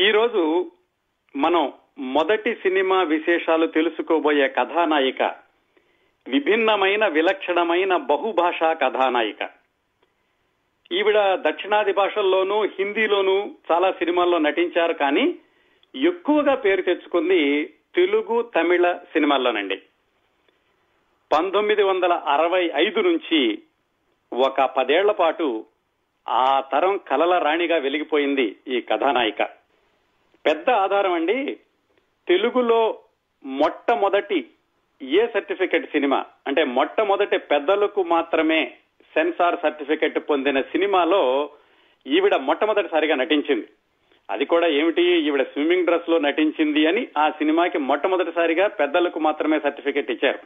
ఈరోజు మనం మొదటి సినిమా విశేషాలు తెలుసుకోబోయే కథానాయిక విభిన్నమైన విలక్షణమైన బహుభాషా కథానాయిక. ఈవిడ దక్షిణాది భాషల్లోనూ హిందీలోనూ చాలా సినిమాల్లో నటించారు కానీ ఎక్కువగా పేరు తెచ్చుకుంది తెలుగు తమిళ సినిమాల్లోనండి. పంతొమ్మిది వందల అరవై ఐదు నుంచి ఒక పదేళ్ళ పాటు ఆ తరం కలల రాణిగా వెలిగిపోయింది ఈ కథానాయిక. పెద్ద ఆధారం అండి. తెలుగులో మొట్టమొదటి ఏ సర్టిఫికెట్ సినిమా? అంటే మొట్టమొదటి పెద్దలకు మాత్రమే సెన్సార్ సర్టిఫికెట్ పొందిన సినిమాలో ఈవిడ మొట్టమొదటిసారిగా నటించింది. అది కూడా ఏమిటి? ఈవిడ స్విమ్మింగ్ డ్రెస్లో నటించింది అని ఆ సినిమాకి మొట్టమొదటిసారిగా పెద్దలకు మాత్రమే సర్టిఫికెట్ ఇచ్చారు.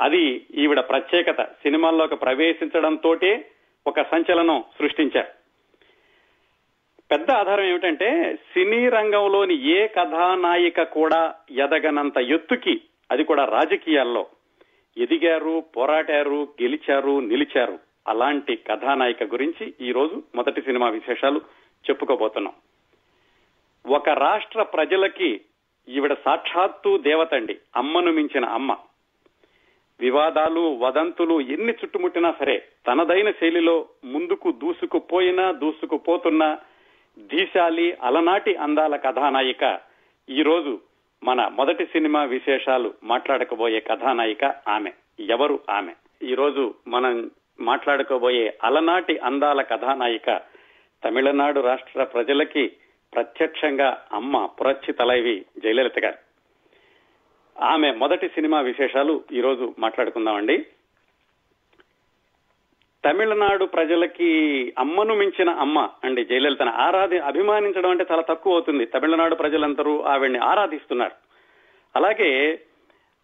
అది ఈవిడ ప్రత్యేకత. సినిమాల్లోకి ప్రవేశించడంతో ఒక సంచలనం సృష్టించారు. పెద్ద ఆధారం ఏమిటంటే సినీ రంగంలోని ఏ కథానాయిక కూడా ఎదగనంత ఎత్తుకి అది కూడా రాజకీయాల్లో. ఎదిగారు పోరాటారు గెలిచారు నిలిచారు. అలాంటి కథానాయిక గురించి ఈ రోజు మొదటి సినిమా విశేషాలు చెప్పుకోబోతున్నాం. ఒక రాష్ట్ర ప్రజలకి ఈవిడ సాక్షాత్తు దేవతండి అమ్మను మించిన అమ్మ. వివాదాలు వదంతులు ఎన్ని చుట్టుముట్టినా సరే తనదైన శైలిలో ముందుకు దూసుకుపోయినా దూసుకుపోతున్నా దీశాలి అలనాటి అందాల కథానాయిక. ఈ రోజు మన మొదటి సినిమా విశేషాలు మాట్లాడకబోయే కథానాయిక ఆమె. ఎవరు ఆమె? ఈ రోజు మనం మాట్లాడుకోబోయే అలనాటి అందాల కథానాయిక తమిళనాడు రాష్ట్ర ప్రజలకి ప్రత్యక్షంగా అమ్మ పురచ్చి తలైవి జయలలిత గారు. ఆమె మొదటి సినిమా విశేషాలు ఈ రోజు మాట్లాడుకుందామండి. తమిళనాడు ప్రజలకి అమ్మను మించిన అమ్మ అండి జయలలితను. ఆరాధి అభిమానించడం అంటే చాలా తక్కువ అవుతుంది. తమిళనాడు ప్రజలందరూ ఆవిడ్ని ఆరాధిస్తున్నారు. అలాగే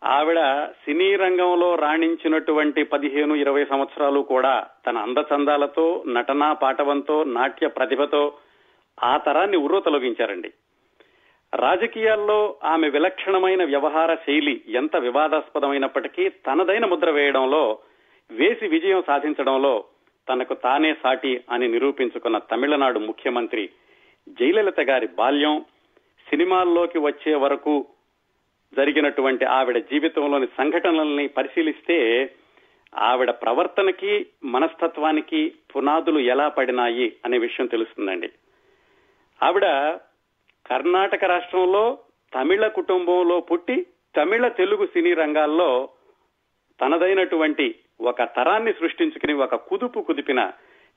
ఆవిడ సినీ రంగంలో రాణించినటువంటి పదిహేను ఇరవై సంవత్సరాలు కూడా తన అందచందాలతో నటనా పాటవంతో నాట్య ప్రతిభతో ఆ తరాన్ని ఉర్రో తొలగించారండి రాజకీయాల్లో ఆమె విలక్షణమైన వ్యవహార శైలి ఎంత వివాదాస్పదమైనప్పటికీ తనదైన ముద్ర వేయడంలో వేసి విజయం సాధించడంలో తనకు తానే సాటి అని నిరూపించుకున్న తమిళనాడు ముఖ్యమంత్రి జయలలిత గారి బాల్యం సినిమాల్లోకి వచ్చే వరకు జరిగినటువంటి ఆవిడ జీవితంలోని సంఘటనల్ని పరిశీలిస్తే ఆవిడ ప్రవర్తనకి మనస్తత్వానికి పునాదులు ఎలా పడినాయి అనే విషయం తెలుస్తుందండి. ఆవిడ కర్ణాటక రాష్ట్రంలో తమిళ కుటుంబంలో పుట్టి తమిళ తెలుగు సినీ రంగాల్లో తనదైనటువంటి ఒక తరాన్ని సృష్టించుకుని ఒక కుదుపు కుదిపిన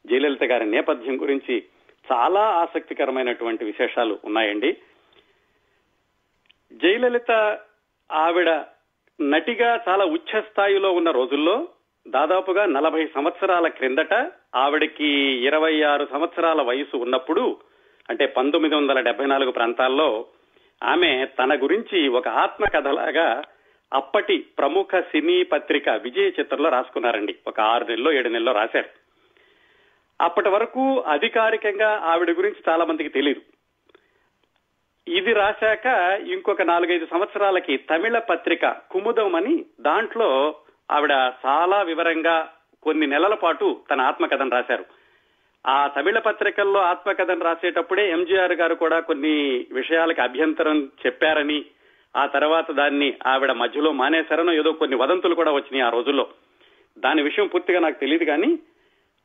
జయలలిత గారి నేపథ్యం గురించి చాలా ఆసక్తికరమైనటువంటి విశేషాలు ఉన్నాయండి. జయలలిత ఆవిడ నటిగా చాలా ఉచ్చ స్థాయిలో ఉన్న రోజుల్లో దాదాపుగా నలభై సంవత్సరాల క్రిందట ఆవిడకి ఇరవై ఆరు సంవత్సరాల వయసు ఉన్నప్పుడు అంటే పంతొమ్మిది వందల డెబ్బై నాలుగు ప్రాంతాల్లో ఆమె తన గురించి ఒక ఆత్మకథలాగా అప్పటి ప్రముఖ సినీ పత్రిక విజయ చిత్రంలో రాసుకున్నారండి. ఒక ఆరు నెలలో ఏడు నెలలో రాశారు. అప్పటి వరకు అధికారికంగా ఆవిడ గురించి చాలా మందికి తెలియదు ఇది రాశాక ఇంకొక నాలుగైదు సంవత్సరాలకి తమిళ పత్రిక కుముదం అని దాంట్లో ఆవిడ చాలా వివరంగా కొన్ని నెలల పాటు తన ఆత్మకథను రాశారు. ఆ తమిళ పత్రికల్లో ఆత్మకథను రాసేటప్పుడే ఎంజీఆర్ గారు కూడా కొన్ని విషయాలకు అభ్యంతరం చెప్పారని ఆ తర్వాత దాన్ని ఆవిడ మధ్యలో మానేశారనో ఏదో కొన్ని వదంతులు కూడా వచ్చినాయి ఆ రోజుల్లో. దాని విషయం పూర్తిగా నాకు తెలియదు కానీ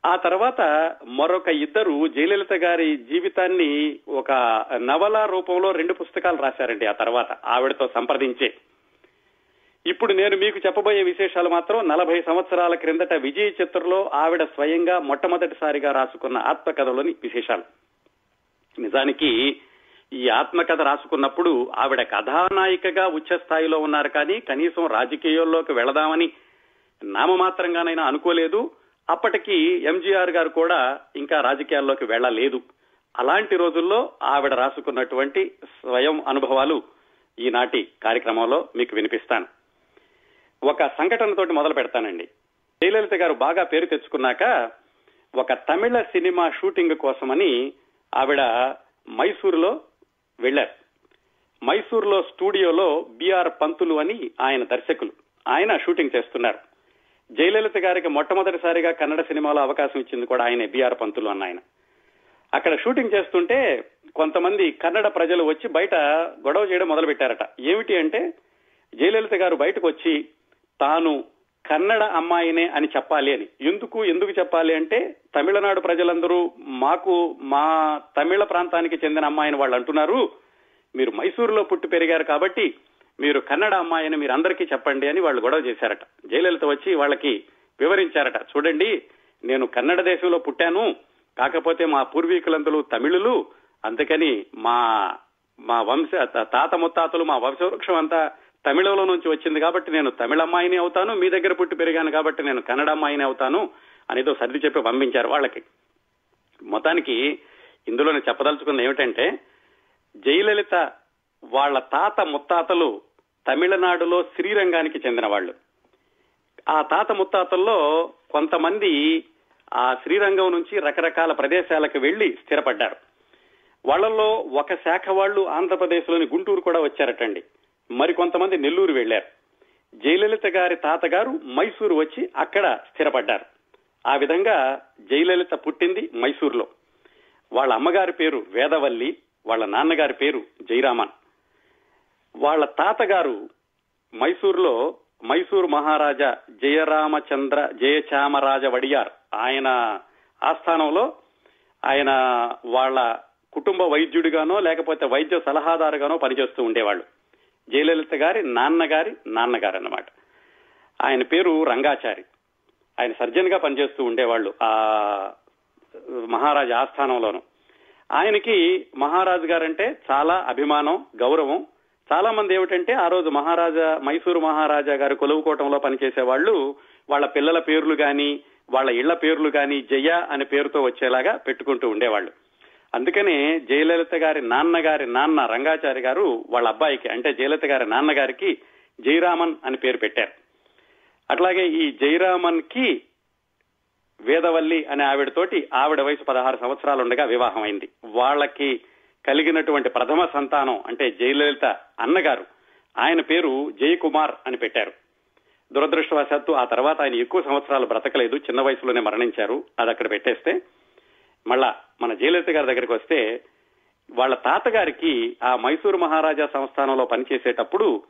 ఆ తర్వాత మరొక ఇద్దరు జయలలిత గారి జీవితాన్ని ఒక నవల రూపంలో రెండు పుస్తకాలు రాశారండి ఆ తర్వాత ఆవిడతో సంప్రదించే. ఇప్పుడు నేను మీకు చెప్పబోయే విశేషాలు మాత్రం నలభై సంవత్సరాల క్రిందట విజయ చిత్రంలో ఆవిడ స్వయంగా మొట్టమొదటిసారిగా రాసుకున్న ఆత్మకథలోని విశేషాలు. నిజానికి ఈ ఆత్మకథ రాసుకున్నప్పుడు ఆవిడ కథానాయికగా ఉచ్చ స్థాయిలో ఉన్నారు కానీ కనీసం రాజకీయాల్లోకి వెళదామని నామమాత్రంగానైనా అనుకోలేదు. అప్పటికి ఎంజీఆర్ గారు కూడా ఇంకా రాజకీయాల్లోకి వెళ్ళలేదు. అలాంటి రోజుల్లో ఆవిడ రాసుకున్నటువంటి స్వయం అనుభవాలు ఈనాటి కార్యక్రమంలో మీకు వినిపిస్తాను. ఒక సంఘటనతోటి మొదలు పెడతానండి. జయలలిత గారు బాగా పేరు తెచ్చుకున్నాక ఒక తమిళ సినిమా షూటింగ్ కోసమని ఆవిడ మైసూరులో వెళ్ళారు మైసూర్లో స్టూడియోలో బిఆర్ పంతులు అని ఆయన దర్శకులు. ఆయన షూటింగ్ చేస్తున్నారు. జయలలిత గారికి మొట్టమొదటిసారిగా కన్నడ సినిమాలో అవకాశం ఇచ్చింది కూడా ఆయన బిఆర్ పంతులు అన్న ఆయన. అక్కడ షూటింగ్ చేస్తుంటే కొంతమంది కన్నడ ప్రజలు వచ్చి బయట గొడవ చేయడం మొదలు పెట్టారట ఏమిటి అంటే జయలలిత గారు బయటకు వచ్చి తాను కన్నడ అమ్మాయినే అని చెప్పాలి అని. ఎందుకు ఎందుకు చెప్పాలి అంటే తమిళనాడు ప్రజలందరూ మాకు మా తమిళ ప్రాంతానికి చెందిన అమ్మాయిని వాళ్ళు అంటున్నారు. మీరు మైసూరులో పుట్టి పెరిగారు కాబట్టి మీరు కన్నడ అమ్మాయిని మీరు అందరికీ చెప్పండి అని వాళ్ళు గొడవ చేశారట. జయలలిత వచ్చి వాళ్ళకి వివరించారట. చూడండి నేను కన్నడ దేశంలో పుట్టాను కాకపోతే మా పూర్వీకులందరూ తమిళులు అందుకని మా మా వంశ తాత ముత్తాతలు మా వంశవృక్షం అంతా తమిళంలో నుంచి వచ్చింది కాబట్టి నేను తమిళ అమ్మాయిని అవుతాను మీ దగ్గర పుట్టి పెరిగాను కాబట్టి నేను కన్నడ అమ్మాయిని అవుతాను అనేదో సర్ది చెప్పి పంపించారు వాళ్ళకి. మొత్తానికి ఇందులో నేను చెప్పదలుచుకుంది ఏమిటంటే జయలలిత వాళ్ళ తాత ముత్తాతలు తమిళనాడులో శ్రీరంగానికి చెందిన వాళ్ళు. ఆ తాత ముత్తాతల్లో కొంతమంది ఆ శ్రీరంగం నుంచి రకరకాల ప్రదేశాలకు వెళ్ళి స్థిరపడ్డారు. వాళ్ళల్లో ఒక శాఖ వాళ్ళు ఆంధ్రప్రదేశ్లోని గుంటూరు కూడా వచ్చారటండి. మరికొంతమంది నెల్లూరు వెళ్ళారు. జయలలిత గారి తాతగారు మైసూరు వచ్చి అక్కడ స్థిరపడ్డారు. ఆ విధంగా జయలలిత పుట్టింది మైసూరులో. వాళ్ళ అమ్మగారి పేరు వేదవల్లి వాళ్ళ నాన్నగారి పేరు జయరామన్. వాళ్ళ తాతగారు మైసూరులో మైసూరు మహారాజా జయరామచంద్ర జయచామరాజ వడియార్ ఆయన ఆస్థానంలో ఆయన వాళ్ళ కుటుంబ వైద్యుడిగానో లేకపోతే వైద్య సలహాదారుగానో పనిచేస్తూ ఉండేవాళ్ళు. జయలలిత గారి నాన్నగారి నాన్నగారు అన్నమాట. ఆయన పేరు రంగాచారి. ఆయన సర్జన్గా పనిచేస్తూ ఉండేవాళ్ళు ఆ మహారాజా ఆస్థానంలోను. ఆయనకి మహారాజు గారంటే చాలా అభిమానం గౌరవం. చాలా మంది ఏమిటంటే ఆ రోజు మహారాజా మైసూరు మహారాజా గారు కొలువుకోటంలో పనిచేసే వాళ్ళు వాళ్ళ పిల్లల పేర్లు గాని వాళ్ళ ఇళ్ళ పేర్లు గాని జయ అనే పేరుతో వచ్చేలాగా పెట్టుకుంటూ ఉండేవాళ్ళు. అందుకనే జయలలిత గారి నాన్నగారి నాన్న రంగాచారి గారు వాళ్ళ అబ్బాయికి అంటే జయలలిత గారి నాన్నగారికి జయరామన్ అని పేరు పెట్టారు. అట్లాగే ఈ జయరామన్కి వేదవల్లి అనే ఆవిడతోటి ఆవిడ వయసు పదహారు సంవత్సరాలు ఉండగా వివాహం అయింది. వాళ్ళకి కలిగినటువంటి ప్రథమ సంతానం అంటే జయలలిత అన్నగారు ఆయన పేరు జయకుమార్ అని పెట్టారు. దురదృష్టవశాత్తు ఆ తర్వాత ఆయన ఎక్కువ సంవత్సరాలు బ్రతకలేదు చిన్న వయసులోనే మరణించారు అది అక్కడ పెట్టేస్తే. మళ్ళా మన జయలలిత గారి దగ్గరికి వస్తే వాళ్ళ తాతగారికి ఆ మైసూరు మహారాజా సంస్థానంలో పనిచేసేటప్పుడు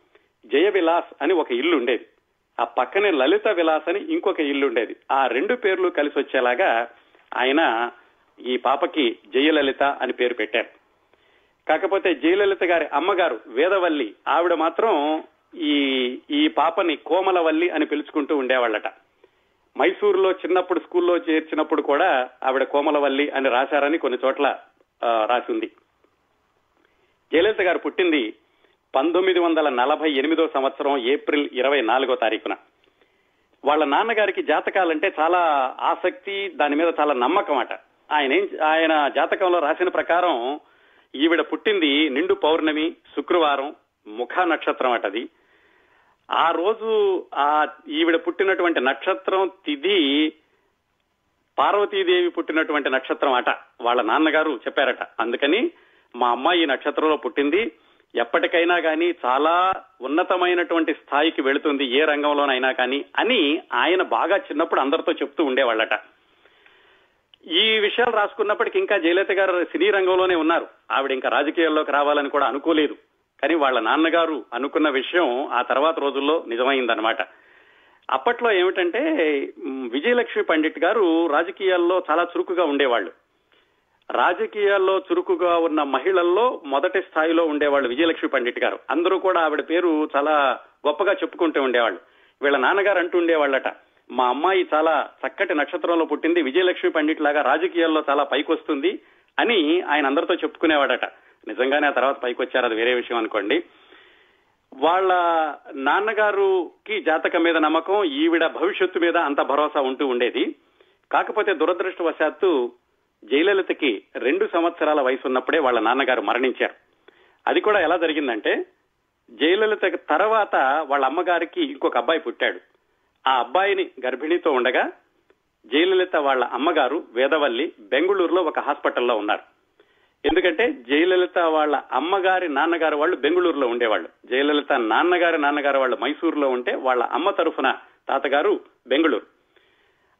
జయ విలాస్ అని ఒక ఇల్లు ఉండేది. ఆ పక్కనే లలిత విలాస్ అని ఇంకొక ఇల్లు ఉండేది. ఆ రెండు పేర్లు కలిసి వచ్చేలాగా ఆయన ఈ పాపకి జయలలిత అని పేరు పెట్టారు. కాకపోతే జయలలిత గారి అమ్మగారు వేదవల్లి ఆవిడ మాత్రం ఈ ఈ పాపని కోమలవల్లి అని పిలుచుకుంటూ ఉండేవాళ్ళట. మైసూరులో చిన్నప్పుడు స్కూల్లో చేర్చినప్పుడు కూడా ఆవిడ కోమలవల్లి అని రాశారని కొన్ని చోట్ల రాసింది. జయలలిత గారు పుట్టింది పంతొమ్మిది వందల నలభై ఎనిమిదో సంవత్సరం ఏప్రిల్ ఇరవై నాలుగో తారీఖున. వాళ్ళ నాన్నగారికి జాతకాలంటే చాలా ఆసక్తి దాని మీద చాలా నమ్మకం అట ఆయన ఆయన జాతకంలో రాసిన ప్రకారం ఈవిడ పుట్టింది నిండు పౌర్ణమి శుక్రవారం ముఖ నక్షత్రం అటది. ఆ రోజు ఆ ఈవిడ పుట్టినటువంటి నక్షత్రం తిది పార్వతీదేవి పుట్టినటువంటి నక్షత్రం అట. వాళ్ళ నాన్నగారు చెప్పారట. అందుకని మా అమ్మాయి నక్షత్రంలో పుట్టింది. ఎప్పటికైనా కానీ చాలా ఉన్నతమైనటువంటి స్థాయికి వెళుతుంది ఏ రంగంలోనైనా కానీ అని ఆయన బాగా చిన్నప్పుడు అందరితో చెప్తూ ఉండేవాళ్ళట. ఈ విషయాలు రాసుకున్నప్పటికీ ఇంకా జయలలిత గారు సినీ రంగంలోనే ఉన్నారు. ఆవిడ ఇంకా రాజకీయాల్లోకి రావాలని కూడా అనుకోలేదు. కానీ వాళ్ళ నాన్నగారు అనుకున్న విషయం ఆ తర్వాత రోజుల్లో నిజమైందనమాట అప్పట్లో ఏమిటంటే విజయలక్ష్మి పండిట్ గారు రాజకీయాల్లో చాలా చురుకుగా ఉండేవాళ్ళు. రాజకీయాల్లో చురుకుగా ఉన్న మహిళల్లో మొదటి స్థాయిలో ఉండేవాళ్ళు విజయలక్ష్మి పండిట్ గారు. అందరూ కూడా ఆవిడ పేరు చాలా గొప్పగా చెప్పుకుంటూ ఉండేవాళ్ళు. వీళ్ళ నాన్నగారు అంటూ ఉండేవాళ్ళట మా అమ్మాయి చాలా చక్కటి నక్షత్రంలో పుట్టింది విజయలక్ష్మి పండిట్ లాగా రాజకీయాల్లో చాలా పైకొస్తుంది అని ఆయన అందరితో చెప్పుకునేవాడట. నిజంగానే ఆ తర్వాత పైకి వచ్చారు అది వేరే విషయం అనుకోండి. వాళ్ళ నాన్నగారుకి జాతకం మీద నమ్మకం ఈవిడ భవిష్యత్తు మీద అంత భరోసా ఉంటూ ఉండేది. కాకపోతే దురదృష్టవశాత్తు జయలలితకి రెండు సంవత్సరాల వయసు ఉన్నప్పుడే వాళ్ళ నాన్నగారు మరణించారు. అది కూడా ఎలా జరిగిందంటే జయలలిత తర్వాత వాళ్ళ అమ్మగారికి ఇంకొక అబ్బాయి పుట్టాడు. ఆ అబ్బాయిని గర్భిణీతో ఉండగా జయలలిత వాళ్ళ అమ్మగారు వేదవల్లి బెంగళూరులో ఒక హాస్పిటల్లో ఉన్నారు. ఎందుకంటే జయలలిత వాళ్ళ అమ్మగారి నాన్నగారు వాళ్ళు బెంగళూరులో ఉండేవాళ్ళు. జయలలిత నాన్నగారి నాన్నగారు వాళ్ళు మైసూరులో ఉంటే వాళ్ళ అమ్మ తరఫున తాతగారు బెంగళూరు.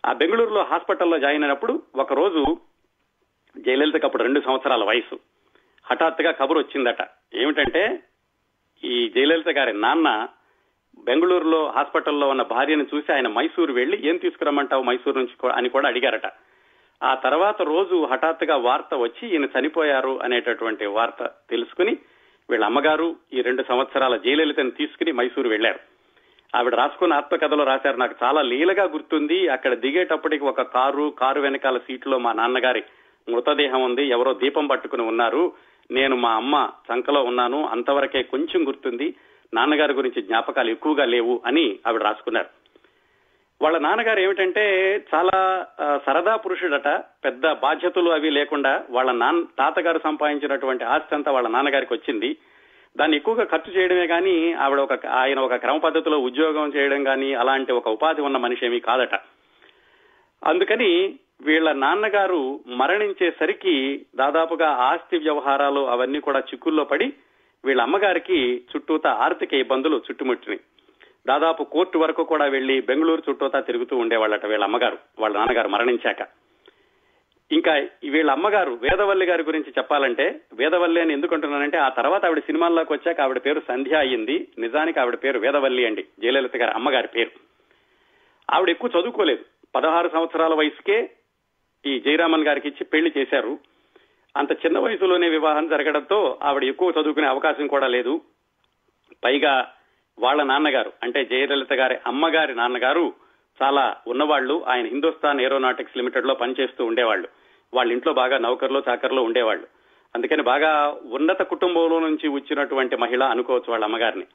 ఆ బెంగళూరులో హాస్పిటల్లో జాయిన్ అయినప్పుడు ఒక రోజు జయలలితకు అప్పుడు రెండు సంవత్సరాల వయసు. హఠాత్తుగా కబురు వచ్చిందట. ఏమిటంటే ఈ జయలలిత గారి నాన్న బెంగళూరులో హాస్పిటల్లో ఉన్న భార్యను చూసి ఆయన మైసూరు వెళ్ళి ఏం తీసుకురమ్మంటావు మైసూరు నుంచి? అని కూడా అడిగారట. ఆ తర్వాత రోజు హఠాత్తుగా వార్త వచ్చి ఈయన చనిపోయారు అనేటటువంటి వార్త తెలుసుకుని వీళ్ళ అమ్మగారు ఈ రెండు సంవత్సరాల జయలలితను తీసుకుని మైసూరు వెళ్ళారు ఆవిడ రాసుకున్న ఆత్మకథలో రాశారు నాకు చాలా లీలగా గుర్తుంది. అక్కడ దిగేటప్పటికి ఒక కారు కారు వెనకాల సీట్లో మా నాన్నగారి మృతదేహం ఉంది. ఎవరో దీపం పట్టుకుని ఉన్నారు. నేను మా అమ్మ చంకలో ఉన్నాను. అంతవరకే కొంచెం గుర్తుంది. నాన్నగారి గురించి జ్ఞాపకాలు ఎక్కువగా లేవు అని ఆవిడ రాసుకున్నారు. వాళ్ళ నాన్నగారు ఏమిటంటే చాలా సరదా పురుషుడట పెద్ద బాధ్యతలు అవి లేకుండా వాళ్ళ నాన్న తాతగారు సంపాదించినటువంటి ఆస్తి అంతా వాళ్ళ నాన్నగారికి వచ్చింది. దాన్ని ఎక్కువగా ఖర్చు చేయడమే కానీ ఆవిడ ఒక ఆయన ఒక క్రమ పద్ధతిలో ఉద్యోగం చేయడం కానీ అలాంటి ఒక ఉపాధి ఉన్న మనిషి ఏమీ కాదట. అందుకని వీళ్ళ నాన్నగారు మరణించేసరికి దాదాపుగా ఆస్తి వ్యవహారాలు అవన్నీ కూడా చిక్కుల్లో పడి వీళ్ళ అమ్మగారికి చుట్టూతా ఆర్థిక ఇబ్బందులు చుట్టుముట్టినాయి. దాదాపు కోర్టు వరకు కూడా వెళ్ళి బెంగళూరు చుట్టూతా తిరుగుతూ ఉండేవాళ్ళట వీళ్ళ అమ్మగారు. వాళ్ళ నాన్నగారు మరణించాక. ఇంకా వీళ్ళ అమ్మగారు వేదవల్లి గారి గురించి చెప్పాలంటే వేదవల్లి అని ఎందుకంటున్నానంటే ఆ తర్వాత ఆవిడ సినిమాల్లోకి వచ్చాక ఆవిడ పేరు సంధ్య అయ్యింది. నిజానికి ఆవిడ పేరు వేదవల్లి అండి. జయలలిత గారి అమ్మగారి పేరు. ఆవిడ ఎక్కువ చదువుకోలేదు. పదహారు సంవత్సరాల వయసుకే ఈ జయరామన్ గారికి ఇచ్చి పెళ్ళి చేశారు. అంత చిన్న వయసులోనే వివాహం జరగడంతో ఆవిడ ఎక్కువ చదువుకునే అవకాశం కూడా లేదు. పైగా వాళ్ళ నాన్నగారు అంటే జయలలిత గారి అమ్మగారి నాన్నగారు చాలా ఉన్నవాళ్ళు ఆయన హిందుస్థాన్ ఏరోనాటిక్స్ లిమిటెడ్లో పనిచేస్తూ ఉండేవాళ్ళు వాళ్ళ ఇంట్లో బాగా నౌకర్లో చాకర్లో ఉండేవాళ్ళు అందుకని బాగా ఉన్నత కుటుంబంలో నుంచి వచ్చినటువంటి మహిళ అనుకోవచ్చు వాళ్ళ అమ్మగారిని.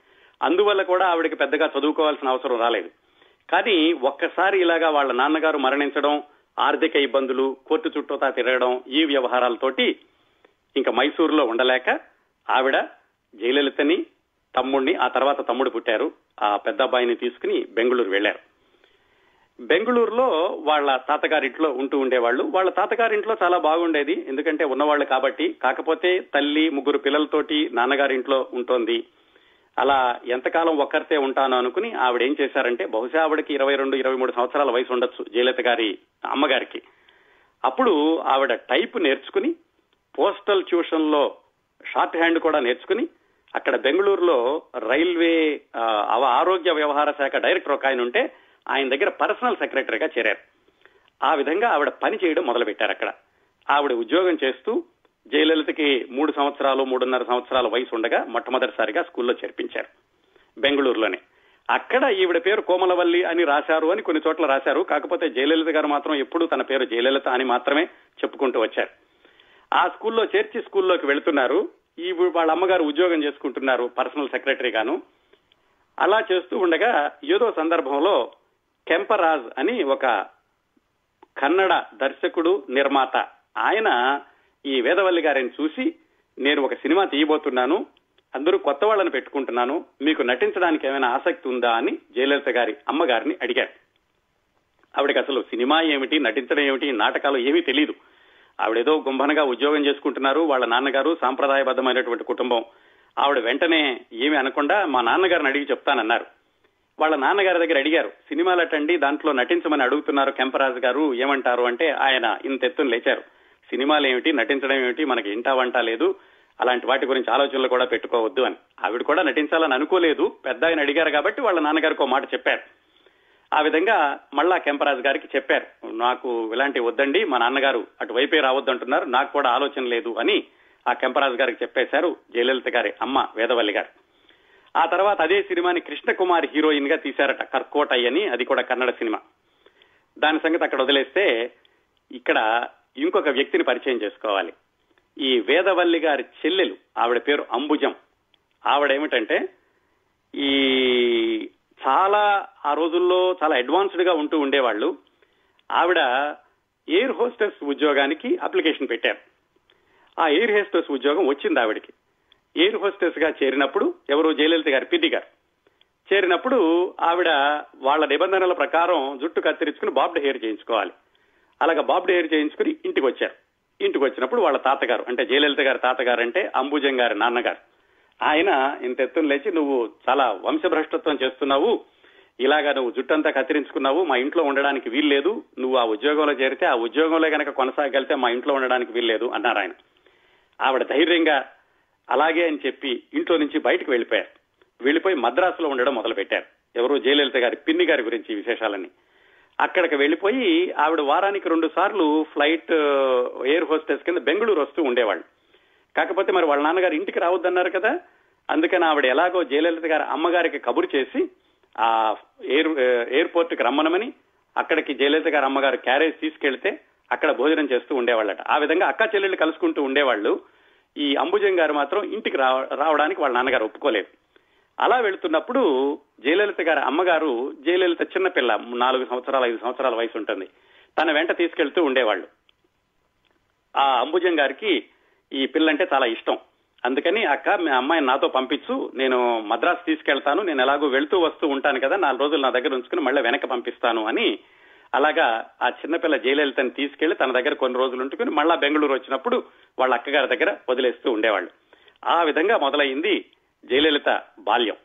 అందువల్ల కూడా ఆవిడకి పెద్దగా చదువుకోవాల్సిన అవసరం రాలేదు. కానీ ఒక్కసారి ఇలాగా వాళ్ళ నాన్నగారు మరణించడం ఆర్థిక ఇబ్బందులు కోర్టు చుట్టూతా తిరగడం ఈ వ్యవహారాలతోటి ఇంకా మైసూరులో ఉండలేక ఆవిడ జయలలితని తమ్ముడిని ఆ తర్వాత తమ్ముడు పుట్టారు. ఆ పెద్ద అబ్బాయిని తీసుకుని బెంగళూరు వెళ్ళారు బెంగళూరులో వాళ్ళ తాతగారింట్లో ఉంటూ ఉండేవాళ్ళు. వాళ్ళ తాతగారింట్లో చాలా బాగుండేది. ఎందుకంటే ఉన్నవాళ్ళు కాబట్టి. కాకపోతే తల్లి ముగ్గురు పిల్లలతోటి నాన్నగారింట్లో ఉంటోంది. అలా ఎంతకాలం ఒక్కరితే ఉంటాను అనుకుని ఆవిడ ఏం చేశారంటే బహుశా ఆవిడకి ఇరవై రెండు ఇరవై మూడు సంవత్సరాల వయసు ఉండొచ్చు జయలలిత గారి అమ్మగారికి. అప్పుడు ఆవిడ టైప్ నేర్చుకుని పోస్టల్ ట్యూషన్లో షార్ట్ హ్యాండ్ కూడా నేర్చుకుని అక్కడ బెంగళూరులో రైల్వే అవ- ఆరోగ్య వ్యవహార శాఖ డైరెక్టర్ ఒక ఆయన ఉంటే ఆయన దగ్గర పర్సనల్ సెక్రటరీగా చేరారు. ఆ విధంగా ఆవిడ పని చేయడం మొదలుపెట్టారు అక్కడ. ఆవిడ ఉద్యోగం చేస్తూ జయలలితకి మూడు సంవత్సరాలు మూడున్నర సంవత్సరాల వయసు ఉండగా మొట్టమొదటిసారిగా స్కూల్లో చేర్పించారు బెంగళూరులోనే. అక్కడ ఈవిడ పేరు కోమలవల్లి అని రాశారు అని కొన్ని చోట్ల రాశారు. కాకపోతే జయలలిత గారు మాత్రం ఎప్పుడూ తన పేరు జయలలిత అని మాత్రమే చెప్పుకుంటూ వచ్చారు. ఆ స్కూల్లో చేర్చి స్కూల్లోకి వెళ్తున్నారు. ఈ వాళ్ళ అమ్మగారు ఉద్యోగం చేసుకుంటున్నారు పర్సనల్ సెక్రటరీ గాను. అలా చేస్తూ ఉండగా ఏదో సందర్భంలో కెంపరాజ్ అని ఒక కన్నడ దర్శకుడు నిర్మాత ఆయన ఈ వేదవల్లి గారిని చూసి నేను ఒక సినిమా తీయబోతున్నాను అందరూ కొత్త వాళ్ళని పెట్టుకుంటున్నాను మీకు నటించడానికి ఏమైనా ఆసక్తి ఉందా అని జయలలిత గారి అమ్మగారిని అడిగారు ఆవిడకి అసలు సినిమా ఏమిటి నటించడం ఏమిటి నాటకాలు ఏమీ తెలియదు ఆవిడేదో గుంభనగా ఉద్యోగం చేసుకుంటున్నారు వాళ్ళ నాన్నగారు సాంప్రదాయబద్ధమైనటువంటి కుటుంబం. ఆవిడ వెంటనే ఏమి అనకుండా మా నాన్నగారిని అడిగి చెప్తానన్నారు. వాళ్ళ నాన్నగారి దగ్గర అడిగారు సినిమాలటండి దాంట్లో నటించమని అడుగుతున్నారు కెంపరాజు గారు ఏమంటారు? అంటే ఆయన ఇంత ఎత్తున లేచారు. సినిమాలు ఏమిటి నటించడం ఏమిటి మనకి ఇంటా వంట లేదు. అలాంటి వాటి గురించి ఆలోచనలు కూడా పెట్టుకోవద్దు అని. ఆవిడ కూడా నటించాలని అనుకోలేదు. పెద్ద ఆయన అడిగారు కాబట్టి వాళ్ళ నాన్నగారికి ఒక మాట చెప్పారు. ఆ విధంగా మళ్ళా కెంపరాజు గారికి చెప్పారు. నాకు ఇలాంటి వద్దండి మా నాన్నగారు అటువైపే రావద్దంటున్నారు నాకు కూడా ఆలోచన లేదు అని ఆ కెంపరాజు గారికి చెప్పేశారు జయలలిత గారి అమ్మ వేదవల్లి గారు. ఆ తర్వాత అదే సినిమాని కృష్ణకుమారి హీరోయిన్గా తీశారట కర్కోటయ్య అని అది కూడా కన్నడ సినిమా. దాని సంగతి అక్కడ వదిలేస్తే ఇక్కడ ఇంకొక వ్యక్తిని పరిచయం చేసుకోవాలి. ఈ వేదవల్లి గారి చెల్లెలు ఆవిడ పేరు అంబుజం. ఆవిడ ఏమిటంటే ఈ చాలా ఆ రోజుల్లో చాలా అడ్వాన్స్డ్గా ఉంటూ ఉండేవాళ్ళు. ఆవిడ ఎయిర్ హోస్టెస్ ఉద్యోగానికి అప్లికేషన్ పెట్టారు. ఆ ఎయిర్ హోస్టెస్ ఉద్యోగం వచ్చింది ఆవిడకి. ఎయిర్ హోస్టెస్గా చేరినప్పుడు ఎవరు జయలలిత గారు పిటి గారు. చేరినప్పుడు ఆవిడ వాళ్ళ నిబంధనల ప్రకారం జుట్టు కత్తిరించుకుని బాబ్డ్ హెయిర్ చేయించుకోవాలి. అలాగా బాబ్డ్ హెయిర్ చేయించుకుని ఇంటికి వచ్చారు ఇంటికి వచ్చినప్పుడు వాళ్ళ తాతగారు అంటే జయలలిత గారి తాతగారు అంటే అంబుజం గారి నాన్నగారు. ఆయన ఇంత ఎత్తున లేచి నువ్వు చాలా వంశభ్రష్టత్వం చేస్తున్నావు ఇలాగా నువ్వు జుట్టంతా కత్తిరించుకున్నావు మా ఇంట్లో ఉండడానికి వీల్లేదు నువ్వు ఆ ఉద్యోగంలో చేరితే ఆ ఉద్యోగంలో గనక కొనసాగలితే మా ఇంట్లో ఉండడానికి వీల్లేదు అన్నారు ఆయన. ఆవిడ ధైర్యంగా అలాగే అని చెప్పి ఇంట్లో నుంచి బయటకు వెళ్ళిపోయారు. వెళ్ళిపోయి మద్రాసులో ఉండడం మొదలు పెట్టారు ఎవరు జయలలిత గారి పిన్ని గారి గురించి విశేషాలని అక్కడికి వెళ్ళిపోయి ఆవిడ వారానికి రెండు సార్లు ఫ్లైట్ ఎయిర్ హోస్టెస్ కింద బెంగళూరు వస్తూ ఉండేవాళ్ళు. కాకపోతే మరి వాళ్ళ నాన్నగారు ఇంటికి రావద్దన్నారు కదా. అందుకని ఆవిడ ఎలాగో జయలలిత గారి అమ్మగారికి కబురు చేసి ఆ ఎయిర్ ఎయిర్పోర్ట్కి రమ్మనమని అక్కడికి జయలలిత గారి అమ్మగారు క్యారేజ్ తీసుకెళ్తే అక్కడ భోజనం చేస్తూ ఉండేవాళ్ళట. ఆ విధంగా అక్క చెల్లెళ్ళు కలుసుకుంటూ ఉండేవాళ్ళు. ఈ అంబుజం గారు మాత్రం ఇంటికి రావ- రావడానికి వాళ్ళ నాన్నగారు ఒప్పుకోలేదు. అలా వెళుతున్నప్పుడు జయలలిత గారి అమ్మగారు జయలలిత చిన్నపిల్ల నాలుగు సంవత్సరాల ఐదు సంవత్సరాల వయసు ఉంటుంది. తన వెంట తీసుకెళ్తూ ఉండేవాళ్ళు. ఆ అంబుజం గారికి ఈ పిల్లంటే చాలా ఇష్టం. అందుకని అక్క మీ అమ్మాయిని నాతో పంపించు నేను మద్రాసు తీసుకెళ్తాను నేను ఎలాగో వెళ్తూ వస్తూ ఉంటాను కదా నాలుగు రోజులు నా దగ్గర ఉంచుకుని మళ్ళీ వెనక పంపిస్తాను అని అలాగా ఆ చిన్నపిల్ల జయలలితని తీసుకెళ్ళి తన దగ్గర కొన్ని రోజులు ఉంటుకుని మళ్ళా బెంగళూరు వచ్చినప్పుడు వాళ్ళ అక్కగారి దగ్గర వదిలేస్తూ ఉండేవాళ్ళు. ఆ విధంగా మొదలైంది జయలలిత బాల్యం.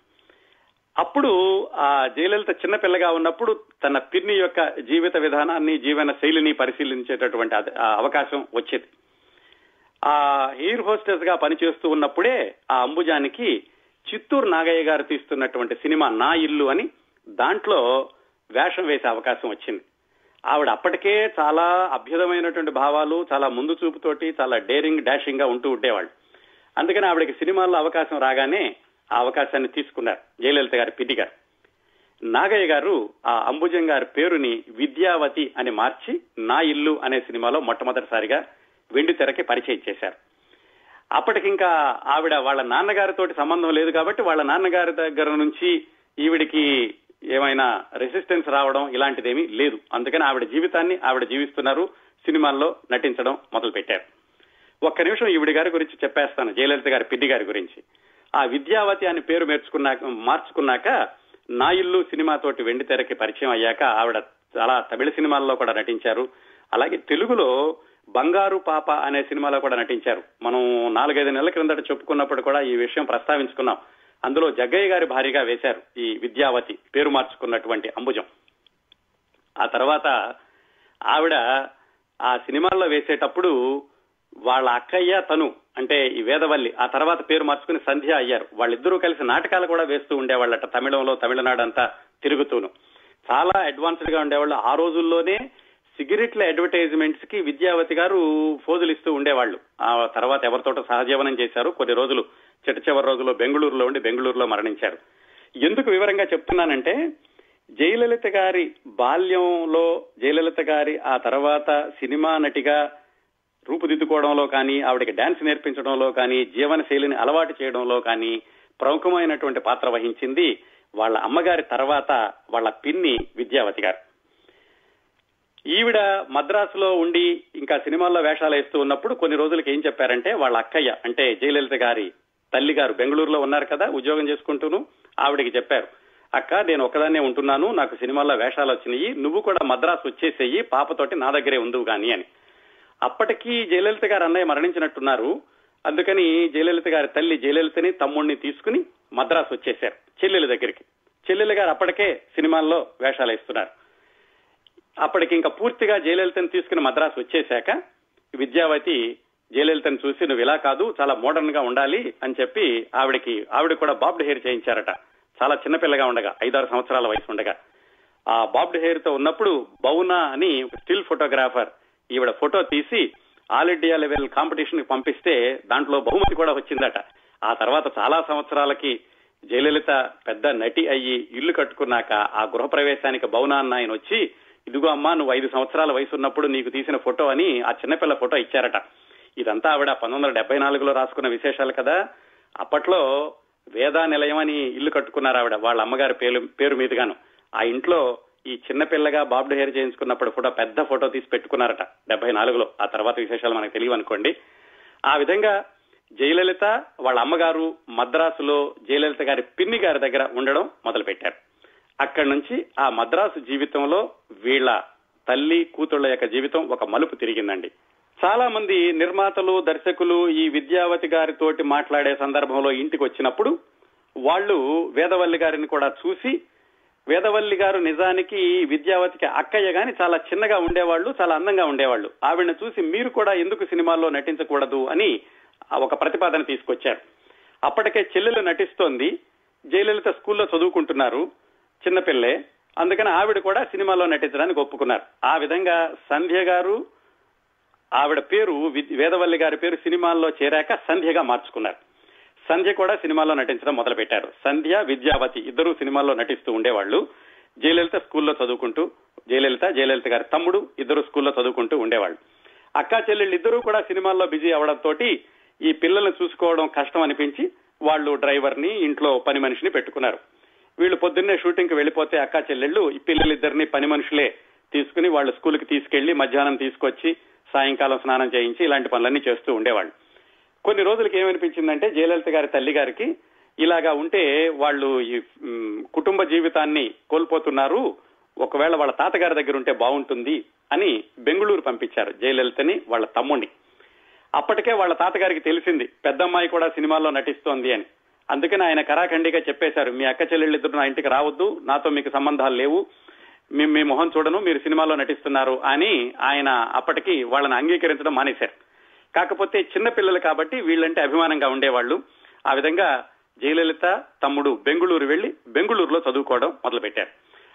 అప్పుడు ఆ జయలలిత చిన్నపిల్లగా ఉన్నప్పుడు తన పిన్ని యొక్క జీవిత విధానాన్ని జీవన శైలిని పరిశీలించేటటువంటి అవకాశం వచ్చేది. ఆ ఎయిర్ హోస్టెస్గా పనిచేస్తూ ఉన్నప్పుడే ఆ అంబుజానికి చిత్తూరు నాగయ్య గారు తీస్తున్నటువంటి సినిమా నా ఇల్లు అని దాంట్లో వేషం వేసే అవకాశం వచ్చింది. ఆవిడ అప్పటికే చాలా అభ్యుదమైనటువంటి భావాలు చాలా ముందు చూపుతోటి చాలా డేరింగ్ డాషింగ్గా ఉంటూ ఉండేవాళ్ళు. అందుకని ఆవిడకి సినిమాల్లో అవకాశం రాగానే ఆ అవకాశాన్ని తీసుకున్నారు జయలలిత గారి పిన్ని గారు. నాగయ్య గారు ఆ అంబుజం గారి పేరుని విద్యావతి అని మార్చి నా ఇల్లు అనే సినిమాలో మొట్టమొదటిసారిగా వెండి తెరకి పరిచయం చేశారు. అప్పటికింకా ఆవిడ వాళ్ళ నాన్నగారితోటి సంబంధం లేదు కాబట్టి వాళ్ళ నాన్నగారి దగ్గర నుంచి ఈవిడికి ఏమైనా రెసిస్టెన్స్ రావడం ఇలాంటిదేమీ లేదు. అందుకని ఆవిడ జీవితాన్ని ఆవిడ జీవిస్తున్నారు సినిమాల్లో నటించడం మొదలు పెట్టారు ఒక్క నిమిషం ఈవిడ గారి గురించి చెప్పేస్తాను జయలలిత గారి పిన్ని గారి గురించి. ఆ విద్యావతి అని పేరు మేర్చుకున్నాక మార్చుకున్నాక నా ఇల్లు సినిమాతోటి వెండి తెరకి పరిచయం అయ్యాక ఆవిడ చాలా తమిళ సినిమాల్లో కూడా నటించారు. అలాగే తెలుగులో బంగారు పాప అనే సినిమాలో కూడా నటించారు. మనం నాలుగైదు నెలల క్రిందట చెప్పుకున్నప్పుడు కూడా ఈ విషయం ప్రస్తావించుకున్నాం. అందులో జగ్గయ్య గారి భారీగా వేశారు ఈ విద్యావతి పేరు మార్చుకున్నటువంటి అంబుజం. ఆ తర్వాత ఆవిడ ఆ సినిమాల్లో వేసేటప్పుడు వాళ్ళ అక్కయ్య తను అంటే ఈ వేదవల్లి ఆ తర్వాత పేరు మార్చుకుని సంధ్య అయ్యారు. వాళ్ళిద్దరూ కలిసి నాటకాలు కూడా వేస్తూ ఉండేవాళ్ళట తమిళంలో తమిళనాడు అంతా తిరుగుతూను. చాలా అడ్వాన్స్డ్గా ఉండేవాళ్ళు. ఆ రోజుల్లోనే సిగరెట్ల అడ్వర్టైజ్మెంట్స్కి విద్యావతి గారు ఫోజులు ఇస్తూ ఉండేవాళ్ళు. ఆ తర్వాత ఎవరితోట సహజీవనం చేశారు. కొన్ని రోజులు చిట్ట చివరి రోజుల్లో బెంగళూరులో ఉండి బెంగళూరులో మరణించారు. ఎందుకు వివరంగా చెప్తున్నానంటే జయలలిత గారి బాల్యంలో జయలలిత గారి ఆ తర్వాత సినిమా నటిగా రూపుదిద్దుకోవడంలో కానీ ఆవిడకి డాన్స్ నేర్పించడంలో కానీ జీవన శైలిని అలవాటు చేయడంలో కానీ ప్రముఖమైనటువంటి పాత్ర వహించింది వాళ్ళ అమ్మగారి తర్వాత వాళ్ళ పిన్ని విద్యావతి గారు. ఈవిడ మద్రాసులో ఉండి ఇంకా సినిమాల్లో వేషాలు వేస్తూ ఉన్నప్పుడు కొన్ని రోజులకి ఏం చెప్పారంటే వాళ్ళ అక్కయ్య అంటే జయలలిత గారి తల్లి గారు బెంగళూరులో ఉన్నారు కదా ఉద్యోగం చేసుకుంటూను ఆవిడకి చెప్పారు. అక్క నేను ఒక్కదాన్నే ఉంటున్నాను నాకు సినిమాల్లో వేషాలు వచ్చినాయి నువ్వు కూడా మద్రాసు వచ్చేసేయి పాపతోటి నా దగ్గరే ఉందువు గాని అని. అప్పటికి జయలలిత గారు అన్నయ్య మరణించినట్టున్నారు. అందుకని జయలలిత గారి తల్లి జయలలితని తమ్ముడిని తీసుకుని మద్రాసు వచ్చేశారు చెల్లెల దగ్గరికి. చెల్లెలు గారు అప్పటికే సినిమాల్లో వేషాలు వేస్తున్నారు. అప్పటికి ఇంకా పూర్తిగా జయలలితను తీసుకుని మద్రాసు వచ్చేశాక విద్యావతి జయలలితను చూసి నువ్వు ఇలా కాదు చాలా మోడర్న్గా ఉండాలి అని చెప్పి ఆవిడకి ఆవిడ కూడా బాబ్డ్ హెయిర్ చేయించారట. చాలా చిన్నపిల్లగా ఉండగా ఐదారు సంవత్సరాల వయసు ఉండగా. ఆ బాబ్డ్ హెయిర్తో ఉన్నప్పుడు బౌనా అని స్టిల్ ఫోటోగ్రాఫర్ ఈవిడ ఫోటో తీసి ఆల్ ఇండియా లెవెల్ కాంపిటీషన్కి పంపిస్తే దాంట్లో బహుమతి కూడా వచ్చిందట. ఆ తర్వాత చాలా సంవత్సరాలకి జయలలిత పెద్ద నటి అయ్యి ఇల్లు కట్టుకున్నాక ఆ గృహ ప్రవేశానికి బౌనా అన్న ఆయన వచ్చి ఇదిగో అమ్మా నువ్వు ఐదు సంవత్సరాల వయసు ఉన్నప్పుడు నీకు తీసిన ఫోటో అని ఆ చిన్నపిల్ల ఫోటో ఇచ్చారట. ఇదంతా ఆవిడ పంతొమ్మిది వందల డెబ్బై నాలుగులో రాసుకున్న విశేషాలు కదా. అప్పట్లో వేదా నిలయం అని ఇల్లు కట్టుకున్నారు ఆవిడ వాళ్ళ అమ్మగారి పేరు పేరు మీదుగాను. ఆ ఇంట్లో ఈ చిన్నపిల్లగా బాబ్డు హెయిర్ చేయించుకున్నప్పుడు కూడా పెద్ద ఫోటో తీసి పెట్టుకున్నారట డెబ్బై నాలుగులో. ఆ తర్వాత విశేషాలు మనకు తెలియవు అనుకోండి. ఆ విధంగా జయలలిత వాళ్ళ అమ్మగారు మద్రాసులో జయలలిత గారి పిన్ని గారి దగ్గర ఉండడం మొదలు పెట్టారు అక్కడి నుంచి ఆ మద్రాసు జీవితంలో వీళ్ళ తల్లి కూతుళ్ళ యొక్క జీవితం ఒక మలుపు తిరిగిందండి. చాలా మంది నిర్మాతలు దర్శకులు ఈ విద్యావతి గారితోటి మాట్లాడే సందర్భంలో ఇంటికి వచ్చినప్పుడు వాళ్ళు వేదవల్లి గారిని కూడా చూసి వేదవల్లి గారు నిజానికి విద్యావతికి అక్కయ్య గాని చాలా చిన్నగా ఉండేవాళ్ళు చాలా అందంగా ఉండేవాళ్ళు. ఆవిడని చూసి మీరు కూడా ఎందుకు సినిమాల్లో నటించకూడదు అని ఒక ప్రతిపాదన తీసుకొచ్చారు. అప్పటికే చెల్లెలు నటిస్తోంది జయలలిత స్కూల్లో చదువుకుంటున్నారు. చిన్నపిల్లే. అందుకని ఆవిడ కూడా సినిమాలో నటించడానికి ఒప్పుకున్నారు. ఆ విధంగా సంధ్య గారు ఆవిడ పేరు వేదవల్లి గారి పేరు సినిమాల్లో చేరాక సంధ్యగా మార్చుకున్నారు. సంధ్య కూడా సినిమాలో నటించడం మొదలు పెట్టారు సంధ్య విద్యావతి ఇద్దరు సినిమాల్లో నటిస్తూ ఉండేవాళ్ళు. జయలలిత స్కూల్లో చదువుకుంటూ జయలలిత జయలలిత గారి తమ్ముడు ఇద్దరు స్కూల్లో చదువుకుంటూ ఉండేవాళ్ళు. అక్కా చెల్లెళ్ళు ఇద్దరూ కూడా సినిమాల్లో బిజీ అవడంతో ఈ పిల్లల్ని చూసుకోవడం కష్టం అనిపించి వాళ్ళు డ్రైవర్ని ఇంట్లో పని మనిషిని పెట్టుకున్నారు. వీళ్ళు పొద్దున్నే షూటింగ్కి వెళ్ళిపోతే అక్క చెల్లెళ్ళు ఈ పిల్లలిద్దరిని పని మనుషులే తీసుకుని వాళ్ళు స్కూల్కి తీసుకెళ్ళి మధ్యాహ్నం తీసుకొచ్చి సాయంకాలం స్నానం చేయించి ఇలాంటి పనులన్నీ చేస్తూ ఉండేవాళ్ళు. కొన్ని రోజులకి ఏమనిపించిందంటే జయలలిత గారి తల్లి గారికి ఇలాగా ఉంటే వాళ్ళు ఈ కుటుంబ జీవితాన్ని కోల్పోతున్నారు ఒకవేళ వాళ్ళ తాతగారి దగ్గర ఉంటే బాగుంటుంది అని బెంగుళూరు పంపించారు జయలలితని వాళ్ళ తమ్ముడిని అప్పటికే వాళ్ళ తాతగారికి తెలిసింది పెద్దమ్మాయి కూడా సినిమాల్లో నటిస్తోంది అని. అందుకని ఆయన కరాఖండిగా చెప్పేశారు మీ అక్క చెల్లెళ్ళిద్దరు నా ఇంటికి రావద్దు నాతో మీకు సంబంధాలు లేవు మేము మీ మొహం చూడను మీరు సినిమాలో నటిస్తున్నారు అని ఆయన అప్పటికి వాళ్ళని అంగీకరించడం మానేశారు. కాకపోతే చిన్న పిల్లలు కాబట్టి వీళ్ళంటే అభిమానంగా ఉండేవాళ్ళు. ఆ విధంగా జయలలిత తమ్ముడు బెంగుళూరు వెళ్ళి బెంగుళూరులో చదువుకోవడం మొదలుపెట్టారు.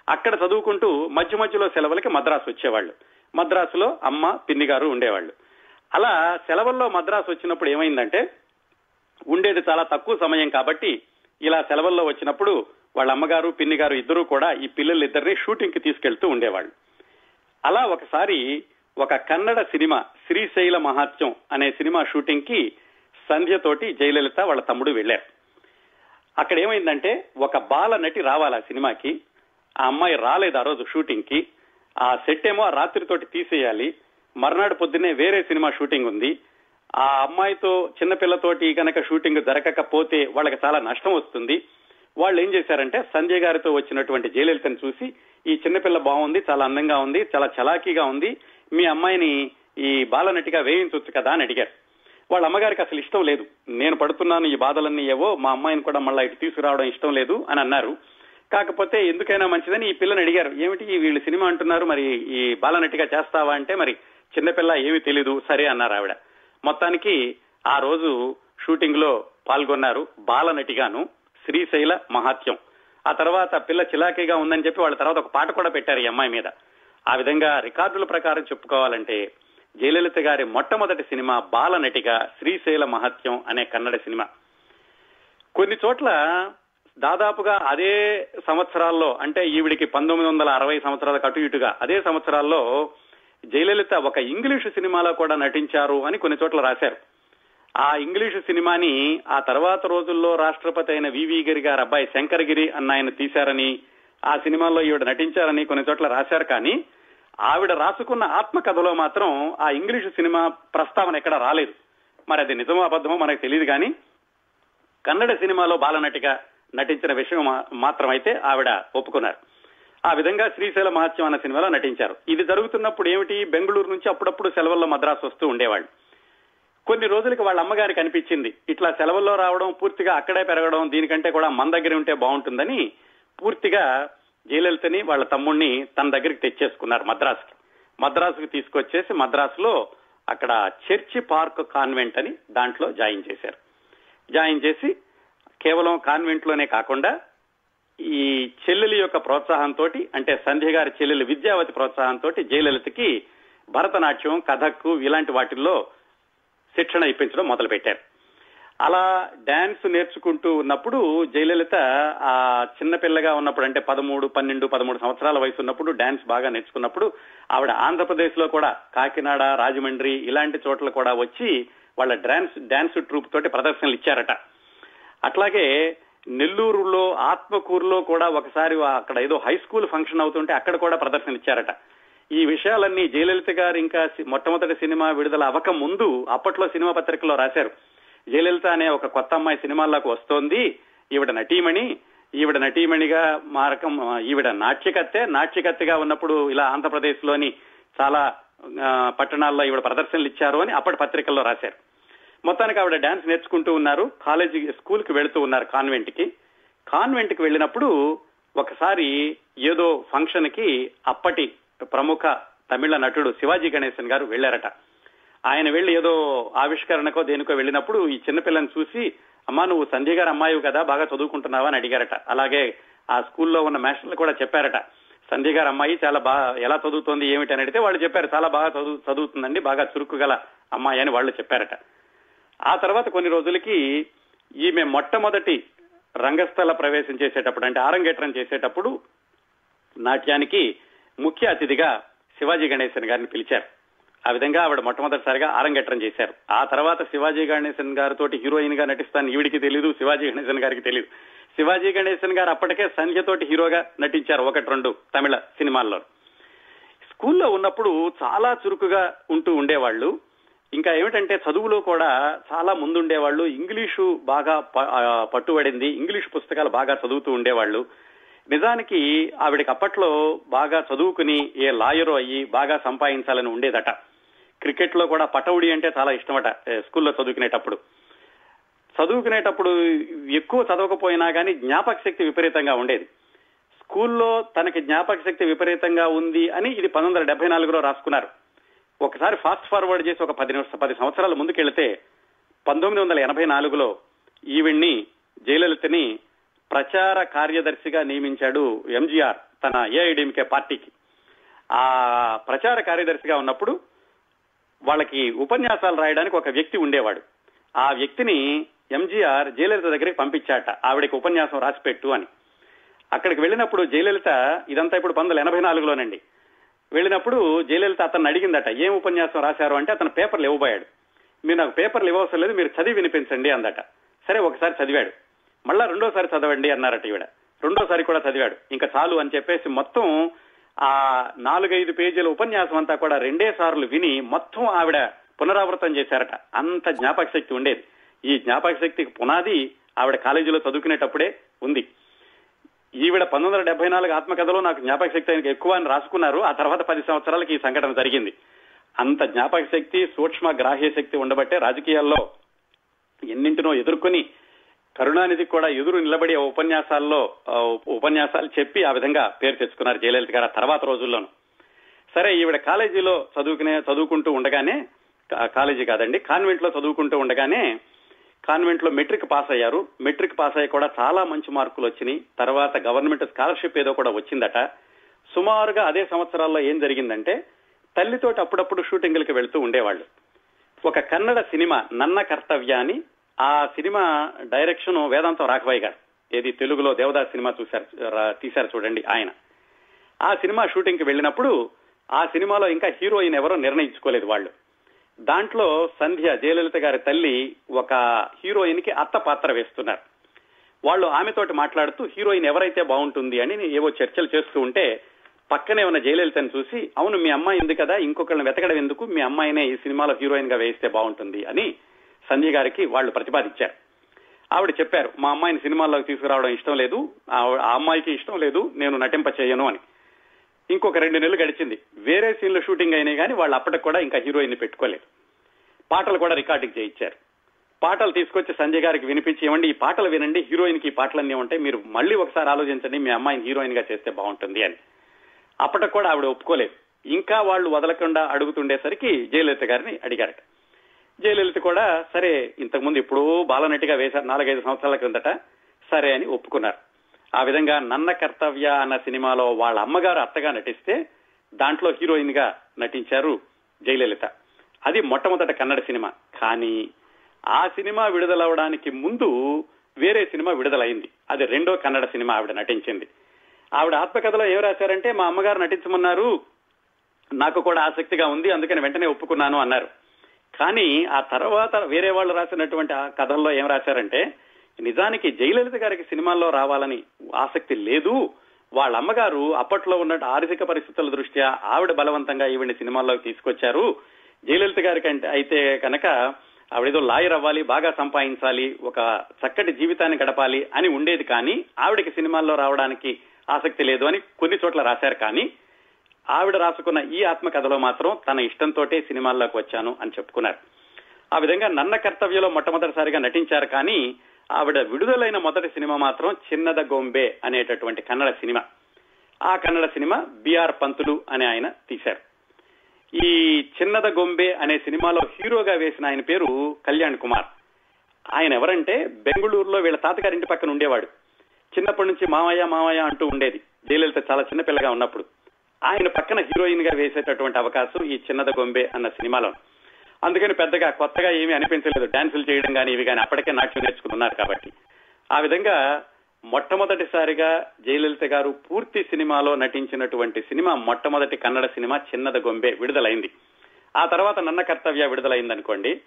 అక్కడ చదువుకుంటూ మధ్య మధ్యలో సెలవులకి మద్రాసు వచ్చేవాళ్ళు. మద్రాసులో అమ్మ పిన్ని గారు ఉండేవాళ్ళు. అలా సెలవుల్లో మద్రాసు వచ్చినప్పుడు ఏమైందంటే ఉండేది చాలా తక్కువ సమయం కాబట్టి ఇలా సెలవుల్లో వచ్చినప్పుడు వాళ్ళ అమ్మగారు పిన్ని గారు ఇద్దరూ కూడా ఈ పిల్లలిద్దరిని షూటింగ్కి తీసుకెళ్తూ ఉండేవాళ్ళు. అలా ఒకసారి ఒక కన్నడ సినిమా శ్రీశైల మహాత్యం అనే సినిమా షూటింగ్కి సంధ్యతోటి జయలలిత వాళ్ళ తమ్ముడు వెళ్ళారు అక్కడ ఏమైందంటే ఒక బాల నటి రావాలి ఆ సినిమాకి. ఆ అమ్మాయి రాలేదు ఆ రోజు షూటింగ్కి ఆ సెట్ ఏమో ఆ రాత్రితోటి తీసేయాలి. మర్నాడు పొద్దున్నే వేరే సినిమా షూటింగ్ ఉంది. ఆ అమ్మాయితో చిన్నపిల్లతోటి కనుక షూటింగ్ జరగకపోతే వాళ్ళకి చాలా నష్టం వస్తుంది. వాళ్ళు ఏం చేశారంటే సంజయ్ గారితో వచ్చినటువంటి జయలలితను చూసి ఈ చిన్నపిల్ల బాగుంది చాలా అందంగా ఉంది చాలా చలాకీగా ఉంది మీ అమ్మాయిని ఈ బాలనటిగా వేయించవచ్చు కదా అని అడిగారు. వాళ్ళ అమ్మగారికి అసలు ఇష్టం లేదు. నేను పడుతున్నాను ఈ బాధలన్నీ ఏవో మా అమ్మాయిని కూడా మళ్ళీ ఇటు తీసుకురావడం ఇష్టం లేదు అని అన్నారు. కాకపోతే ఎందుకైనా మంచిదని ఈ పిల్లని అడిగారు. ఏమిటి వీళ్ళు సినిమా అంటున్నారు మరి ఈ బాలనటిగా చేస్తావా అంటే మరి చిన్నపిల్ల ఏమీ తెలీదు సరే అన్నారు ఆవిడ. మొత్తానికి ఆ రోజు షూటింగ్లో పాల్గొన్నారు బాలనటిగాను శ్రీశైల మహాత్యం. ఆ తర్వాత పిల్ల చిలాకీగా ఉందని చెప్పి వాళ్ళ తర్వాత ఒక పాట కూడా పెట్టారు ఈ అమ్మాయి మీద. ఆ విధంగా రికార్డుల ప్రకారం చెప్పుకోవాలంటే జయలలిత గారి మొట్టమొదటి సినిమా బాలనటిగా శ్రీశైల మహత్యం అనే కన్నడ సినిమా. కొన్ని చోట్ల దాదాపుగా అదే సంవత్సరాల్లో అంటే ఈవిడికి పంతొమ్మిది వందల అరవై సంవత్సరాలకు అటు ఇటుగా అదే సంవత్సరాల్లో జయలలిత ఒక ఇంగ్లీషు సినిమాలో కూడా నటించారు అని కొన్ని చోట్ల రాశారు. ఆ ఇంగ్లీషు సినిమాని ఆ తర్వాత రోజుల్లో రాష్ట్రపతి అయిన వివి గిరి గారు అబ్బాయి శంకరగిరి అన్న ఆయన తీశారని ఆ సినిమాలో ఈవిడ నటించారని కొన్ని చోట్ల రాశారు కానీ ఆవిడ రాసుకున్న ఆత్మకథలో మాత్రం ఆ ఇంగ్లీషు సినిమా ప్రస్తావన ఎక్కడ రాలేదు. మరి అది నిజమో అబద్ధమో మనకు తెలియదు కానీ కన్నడ సినిమాలో బాలనటిగా నటించిన విషయం మాత్రమైతే ఆవిడ ఒప్పుకున్నారు. ఆ విధంగా శ్రీశైల మహత్యం అన్న సినిమాలో నటించారు. ఇది జరుగుతున్నప్పుడు ఏమిటి? బెంగళూరు నుంచి అప్పుడప్పుడు సెలవుల్లో మద్రాసు వస్తూ ఉండేవాళ్ళు. కొన్ని రోజులకి వాళ్ళ అమ్మగారికి అనిపించింది ఇట్లా సెలవుల్లో రావడం పూర్తిగా అక్కడే పెరగడం దీనికంటే కూడా మన దగ్గర ఉంటే బాగుంటుందని పూర్తిగా జయలలితని వాళ్ళ తమ్ముడిని తన దగ్గరికి తెచ్చేసుకున్నారు మద్రాసుకి. మద్రాసుకి తీసుకొచ్చేసి మద్రాసులో అక్కడ చర్చి పార్క్ కాన్వెంట్ అని దాంట్లో జాయిన్ చేశారు. జాయిన్ చేసి కేవలం కాన్వెంట్లోనే కాకుండా ఈ చెల్లెలి యొక్క ప్రోత్సాహంతో అంటే సంధ్య గారి చెల్లెలి విద్యావతి ప్రోత్సాహంతో జయలలితకి భరతనాట్యం కథక్ ఇలాంటి వాటిల్లో శిక్షణ ఇప్పించడం మొదలు పెట్టారు అలా డాన్స్ నేర్చుకుంటూ ఉన్నప్పుడు జయలలిత ఆ చిన్నపిల్లగా ఉన్నప్పుడు అంటే పదమూడు పన్నెండు పదమూడు సంవత్సరాల వయసు ఉన్నప్పుడు డాన్స్ బాగా నేర్చుకున్నప్పుడు ఆవిడ ఆంధ్రప్రదేశ్లో కూడా కాకినాడ రాజమండ్రి ఇలాంటి చోట్ల కూడా వచ్చి వాళ్ళ డాన్స్ డాన్స్ ట్రూప్ తోటి ప్రదర్శనలు ఇచ్చారట. అట్లాగే నెల్లూరులో ఆత్మకూరులో కూడా ఒకసారి అక్కడ ఏదో హై స్కూల్ ఫంక్షన్ అవుతుంటే అక్కడ కూడా ప్రదర్శన ఇచ్చారట ఈ విషయాలన్నీ జయలలిత గారు ఇంకా మొట్టమొదటి సినిమా విడుదల అవ్వక ముందు అప్పట్లో సినిమా పత్రికలో రాశారు. జయలలిత అనే ఒక కొత్త అమ్మాయి సినిమాల్లోకి వస్తోంది. ఈవిడ నటీమణి ఈవిడ నటీమణిగా మారకం ఈవిడ నాట్యకత్తె నాట్యకత్తెగా ఉన్నప్పుడు ఇలా ఆంధ్రప్రదేశ్లోని చాలా పట్టణాల్లో ఈవిడ ప్రదర్శనలు ఇచ్చారు అని అప్పటి పత్రికల్లో రాశారు. మొత్తానికి ఆవిడ డాన్స్ నేర్చుకుంటూ ఉన్నారు. కాలేజీ స్కూల్కి వెళుతూ ఉన్నారు కాన్వెంట్కి కాన్వెంట్కి వెళ్ళినప్పుడు ఒకసారి ఏదో ఫంక్షన్కి అప్పటి ప్రముఖ తమిళ నటుడు శివాజీ గణేశన్ గారు వెళ్ళారట ఆయన వెళ్ళి ఏదో ఆవిష్కరణకో దేనికో వెళ్ళినప్పుడు ఈ చిన్నపిల్లని చూసి అమ్మా నువ్వు సంధ్య గారు అమ్మాయి కదా బాగా చదువుకుంటున్నావా అని అడిగారట. అలాగే ఆ స్కూల్లో ఉన్న మాస్టర్లు కూడా చెప్పారట. సంధ్య గారు అమ్మాయి చాలా బాగా ఎలా చదువుతోంది ఏమిటి? అని అడిగితే వాళ్ళు చెప్పారు చాలా బాగా చదువు చదువుతుందండి బాగా చురుకు గల అమ్మాయి అని వాళ్ళు చెప్పారట. ఆ తర్వాత కొన్ని రోజులకి ఈమె మొట్టమొదటి రంగస్థల ప్రవేశం చేసేటప్పుడు అంటే ఆరంగేట్రం చేసేటప్పుడు నాట్యానికి ముఖ్య అతిథిగా శివాజీ గణేశన్ గారిని పిలిచారు. ఆ విధంగా ఆవిడ మొట్టమొదటిసారిగా ఆరంగేట్రం చేశారు. ఆ తర్వాత శివాజీ గణేశన్ గారితో హీరోయిన్గా నటిస్తాను ఈవిడికి తెలియదు శివాజీ గణేశన్ గారికి తెలియదు శివాజీ గణేశన్ గారు అప్పటికే సంధ్యతోటి హీరోగా నటించారు ఒకటి రెండు తమిళ సినిమాల్లో. స్కూల్లో ఉన్నప్పుడు చాలా చురుకుగా ఉంటూ ఉండేవాళ్ళు. ఇంకా ఏమిటంటే చదువులో కూడా చాలా ముందుండేవాళ్ళు. ఇంగ్లీషు బాగా పట్టుబడింది. ఇంగ్లీష్ పుస్తకాలు బాగా చదువుతూ ఉండేవాళ్ళు. నిజానికి ఆవిడకి అప్పట్లో బాగా చదువుకుని ఏ లాయరు అయ్యి బాగా సంపాదించాలని ఉండేదట. క్రికెట్లో కూడా పటౌడి అంటే చాలా ఇష్టమట స్కూల్లో చదువుకునేటప్పుడు. చదువుకునేటప్పుడు ఎక్కువ చదవకపోయినా కానీ జ్ఞాపక శక్తి విపరీతంగా ఉండేది. స్కూల్లో తనకి జ్ఞాపక శక్తి విపరీతంగా ఉంది అని ఇది పంతొమ్మిది వందల డెబ్బై నాలుగులో రాసుకున్నారు. ఒకసారి ఫాస్ట్ ఫార్వర్డ్ చేసి ఒక పది పది సంవత్సరాల ముందుకెళ్తే పంతొమ్మిది వందల ఎనభై నాలుగులో ఈవిడ్ని జయలలితని ప్రచార కార్యదర్శిగా నియమించాడు ఎంజీఆర్ తన ఏఐడిఎంకే పార్టీకి. ఆ ప్రచార కార్యదర్శిగా ఉన్నప్పుడు వాళ్ళకి ఉపన్యాసాలు రాయడానికి ఒక వ్యక్తి ఉండేవాడు. ఆ వ్యక్తిని ఎంజీఆర్ జయలలిత దగ్గరికి పంపించాట ఆవిడకి ఉపన్యాసం రాసిపెట్టు అని. అక్కడికి వెళ్ళినప్పుడు జయలలిత ఇదంతా ఇప్పుడు పంతొమ్మిది వందల ఎనభై నాలుగులోనండి. వెళ్ళినప్పుడు జయలలిత అతను అడిగిందట ఏం ఉపన్యాసం రాశారు? అంటే అతను పేపర్లు ఇవ్వబోయాడు. మీరు నాకు పేపర్లు ఇవ్వవసరం లేదు మీరు చదివి వినిపించండి అందట. సరే ఒకసారి చదివాడు. మళ్ళా రెండోసారి చదవండి అన్నారట ఈవిడ. రెండోసారి కూడా చదివాడు. ఇంకా చాలు అని చెప్పేసి మొత్తం ఆ నాలుగైదు పేజీల ఉపన్యాసం అంతా కూడా రెండే సార్లు విని మొత్తం ఆవిడ పునరావృతం చేశారట. అంత జ్ఞాపక శక్తి ఉండేది. ఈ జ్ఞాపక శక్తికి పునాది ఆవిడ కాలేజీలో చదువుకునేటప్పుడే ఉంది. ఈవిడ పంతొమ్మిది వందల డెబ్బై నాలుగు ఆత్మకథలో నాకు జ్ఞాపక శక్తి ఆయనకి ఎక్కువ అని రాసుకున్నారు. ఆ తర్వాత పది సంవత్సరాలకి ఈ సంఘటన జరిగింది. అంత జ్ఞాపక శక్తి సూక్ష్మ గ్రాహ్య శక్తి ఉండబట్టే రాజకీయాల్లో ఎన్నింటినో ఎదుర్కొని కరుణానిధి కూడా ఎదురు నిలబడి ఆ ఉపన్యాసాల్లో ఉపన్యాసాలు చెప్పి ఆ విధంగా పేరు తెచ్చుకున్నారు జయలలిత గారు ఆ తర్వాత రోజుల్లోనూ. సరే ఈవిడ కాలేజీలో చదువుకునే చదువుకుంటూ ఉండగానే కాలేజీ కాదండి కాన్వెంట్లో చదువుకుంటూ ఉండగానే కాన్వెంట్లో మెట్రిక్ పాస్ అయ్యారు. మెట్రిక్ పాస్ అయ్యి కూడా చాలా మంచి మార్కులు వచ్చినాయి. తర్వాత గవర్నమెంట్ స్కాలర్షిప్ ఏదో కూడా వచ్చిందట. సుమారుగా అదే సంవత్సరాల్లో ఏం జరిగిందంటే తల్లితోటి అప్పుడప్పుడు షూటింగ్లకి వెళ్తూ ఉండేవాళ్ళు. ఒక కన్నడ సినిమా నన్న కర్తవ్య అని ఆ సినిమా డైరెక్షన్ వేదాంతం రాఘవయ్య గారు. ఏది తెలుగులో దేవదాస్ సినిమా చూశారు తీశారు చూడండి ఆయన. ఆ సినిమా షూటింగ్కి వెళ్ళినప్పుడు ఆ సినిమాలో ఇంకా హీరోయిన్ ఎవరో నిర్ణయించుకోలేదు వాళ్ళు. దాంట్లో సంధ్య జయలలిత గారి తల్లి ఒక హీరోయిన్కి అత్త పాత్ర వేస్తున్నారు. వాళ్ళు ఆమెతోటి మాట్లాడుతూ హీరోయిన్ ఎవరైతే బాగుంటుంది అని ఏవో చర్చలు చేస్తూ ఉంటే పక్కనే ఉన్న జయలలితని చూసి అవును మీ అమ్మాయి ఉంది కదా ఇంకొకరిని వెతకడం ఎందుకు? మీ అమ్మాయినే ఈ సినిమాలో హీరోయిన్గా వేయిస్తే బాగుంటుంది అని సంధ్య గారికి వాళ్ళు ప్రతిపాదించారు. ఆవిడ చెప్పారు మా అమ్మాయిని సినిమాల్లోకి తీసుకురావడం ఇష్టం లేదు ఆ అమ్మాయికి ఇష్టం లేదు నేను నటింప చేయను అని. ఇంకొక రెండు నెలలు గడిచింది. వేరే సీన్లు షూటింగ్ అయినాయి కానీ వాళ్ళు అప్పటికి కూడా ఇంకా హీరోయిన్ పెట్టుకోలేదు. పాటలు కూడా రికార్డింగ్ చేయించారు. పాటలు తీసుకొచ్చి సంజయ్ గారికి వినిపించి ఇవ్వండి ఈ పాటలు వినండి హీరోయిన్కి పాటలన్నీ ఉంటాయి మీరు మళ్ళీ ఒకసారి ఆలోచించండి మీ అమ్మాయిని హీరోయిన్గా చేస్తే బాగుంటుంది అని. అప్పటికి కూడా ఆవిడ ఒప్పుకోలేదు. ఇంకా వాళ్ళు వదలకుండా అడుగుతుండేసరికి జయలలిత గారిని అడిగారట. జయలలిత కూడా సరే ఇంతకుముందు ఎప్పుడూ బాలనటిగా వేశారు నాలుగైదు సంవత్సరాల క్రిందట సరే అని ఒప్పుకున్నారు. ఆ విధంగా నన్న కర్తవ్య అన్న సినిమాలో వాళ్ళ అమ్మగారు అత్తగా నటిస్తే దాంట్లో హీరోయిన్గా నటించారు జయలలిత. అది మొట్టమొదట కన్నడ సినిమా. కానీ ఆ సినిమా విడుదలవడానికి ముందు వేరే సినిమా విడుదలైంది. అది రెండో కన్నడ సినిమా ఆవిడ నటించింది. ఆవిడ ఆత్మకథలో ఏం రాశారంటే మా అమ్మగారు నటించమన్నారు. నాకు కూడా ఆసక్తిగా ఉంది అందుకని వెంటనే ఒప్పుకున్నాను అన్నారు. కానీ ఆ తర్వాత వేరే వాళ్ళు రాసినటువంటి ఆ కథల్లో ఏం రాశారంటే నిజానికి జయలలిత గారికి సినిమాల్లో రావాలని ఆసక్తి లేదు. వాళ్ళ అమ్మగారు అప్పట్లో ఉన్న ఆర్థిక పరిస్థితుల దృష్ట్యా ఆవిడ బలవంతంగా ఈవిడిని సినిమాల్లోకి తీసుకొచ్చారు. జయలలిత గారికి కంటే అయితే కనుక ఆవిడేదో లాయర్ అవ్వాలి బాగా సంపాదించాలి ఒక చక్కటి జీవితాన్ని గడపాలి అని ఉండేది కానీ ఆవిడకి సినిమాల్లో రావడానికి ఆసక్తి లేదు అని కొన్ని చోట్ల రాశారు కానీ ఆవిడ రాసుకున్న ఈ ఆత్మకథలో మాత్రం తన ఇష్టంతో సినిమాల్లోకి వచ్చాను అని చెప్పుకున్నారు. ఆ విధంగా నన్న కర్తవ్యలో మొట్టమొదటిసారిగా నటించారు కానీ ఆవిడ విడుదలైన మొదటి సినిమా మాత్రం చిన్నద గొంబే అనేటటువంటి కన్నడ సినిమా. ఆ కన్నడ సినిమా బిఆర్ పంతులు అని ఆయన తీశారు. ఈ చిన్నద గొంబే అనే సినిమాలో హీరోగా వేసిన ఆయన పేరు కళ్యాణ్ కుమార్. ఆయన ఎవరంటే బెంగళూరులో వీళ్ళ తాతగారింటి పక్కన ఉండేవాడు. చిన్నప్పటి నుంచి మామయ్య మామయ్య అంటూ ఉండేది. జయలలిత చాలా చిన్నపిల్లగా ఉన్నప్పుడు. ఆయన పక్కన హీరోయిన్గా వేసేటటువంటి అవకాశం ఈ చిన్నద గొంబే అన్న సినిమాలో. అందుకని పెద్దగా కొత్తగా ఏమీ అనిపించలేదు. డాన్సులు చేయడం కానీ ఇవి కానీ అప్పటికే నాట్యం నేర్చుకున్నారు కాబట్టి. ఆ విధంగా మొట్టమొదటిసారిగా జయలలిత గారు పూర్తి సినిమాలో నటించినటువంటి సినిమా మొట్టమొదటి కన్నడ సినిమా చిన్నద గొంబే విడుదలైంది. ఆ తర్వాత నన్న కర్తవ్య విడుదలైంది అనుకోండి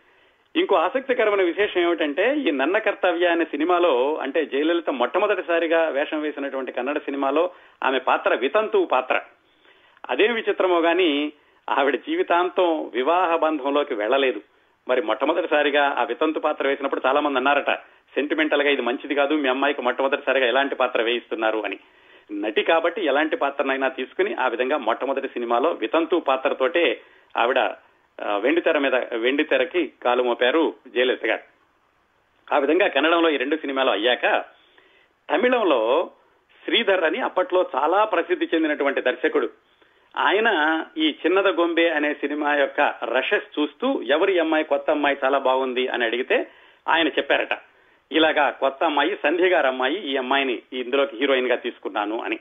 ఇంకో ఆసక్తికరమైన విశేషం ఏమిటంటే ఈ నన్న కర్తవ్య అనే సినిమాలో అంటే జయలలిత మొట్టమొదటిసారిగా వేషం వేసినటువంటి కన్నడ సినిమాలో ఆమె పాత్ర వితంతు పాత్ర. అదేం విచిత్రమో గాని ఆవిడ జీవితాంతం వివాహ బంధంలోకి వెళ్ళలేదు. మరి మొట్టమొదటిసారిగా ఆ వితంతు పాత్ర వేసినప్పుడు చాలా మంది అన్నారట సెంటిమెంటల్గా ఇది మంచిది కాదు మీ అమ్మాయికి మొట్టమొదటిసారిగా ఎలాంటి పాత్ర వేయిస్తున్నారు? అని. నటి కాబట్టి ఎలాంటి పాత్రనైనా తీసుకుని ఆ విధంగా మొట్టమొదటి సినిమాలో వితంతు పాత్రతోటే ఆవిడ వెండితెర మీద వెండితెరకి కాలు మోపారు జయలలిత గారు. ఆ విధంగా కన్నడంలో ఈ రెండు సినిమాలు అయ్యాక తమిళంలో శ్రీధర్ అని అప్పట్లో చాలా ప్రసిద్ధి చెందినటువంటి దర్శకుడు ఆయన ఈ చిన్నద గొంబే అనే సినిమా యొక్క రషెస్ చూస్తూ ఎవరి అమ్మాయి కొత్త అమ్మాయి చాలా బాగుంది అని అడిగితే ఆయన చెప్పారట. ఇలాగా కొత్త అమ్మాయి సంధ్య గారు అమ్మాయి ఈ అమ్మాయిని ఇందులోకి హీరోయిన్గా తీసుకున్నాను అని.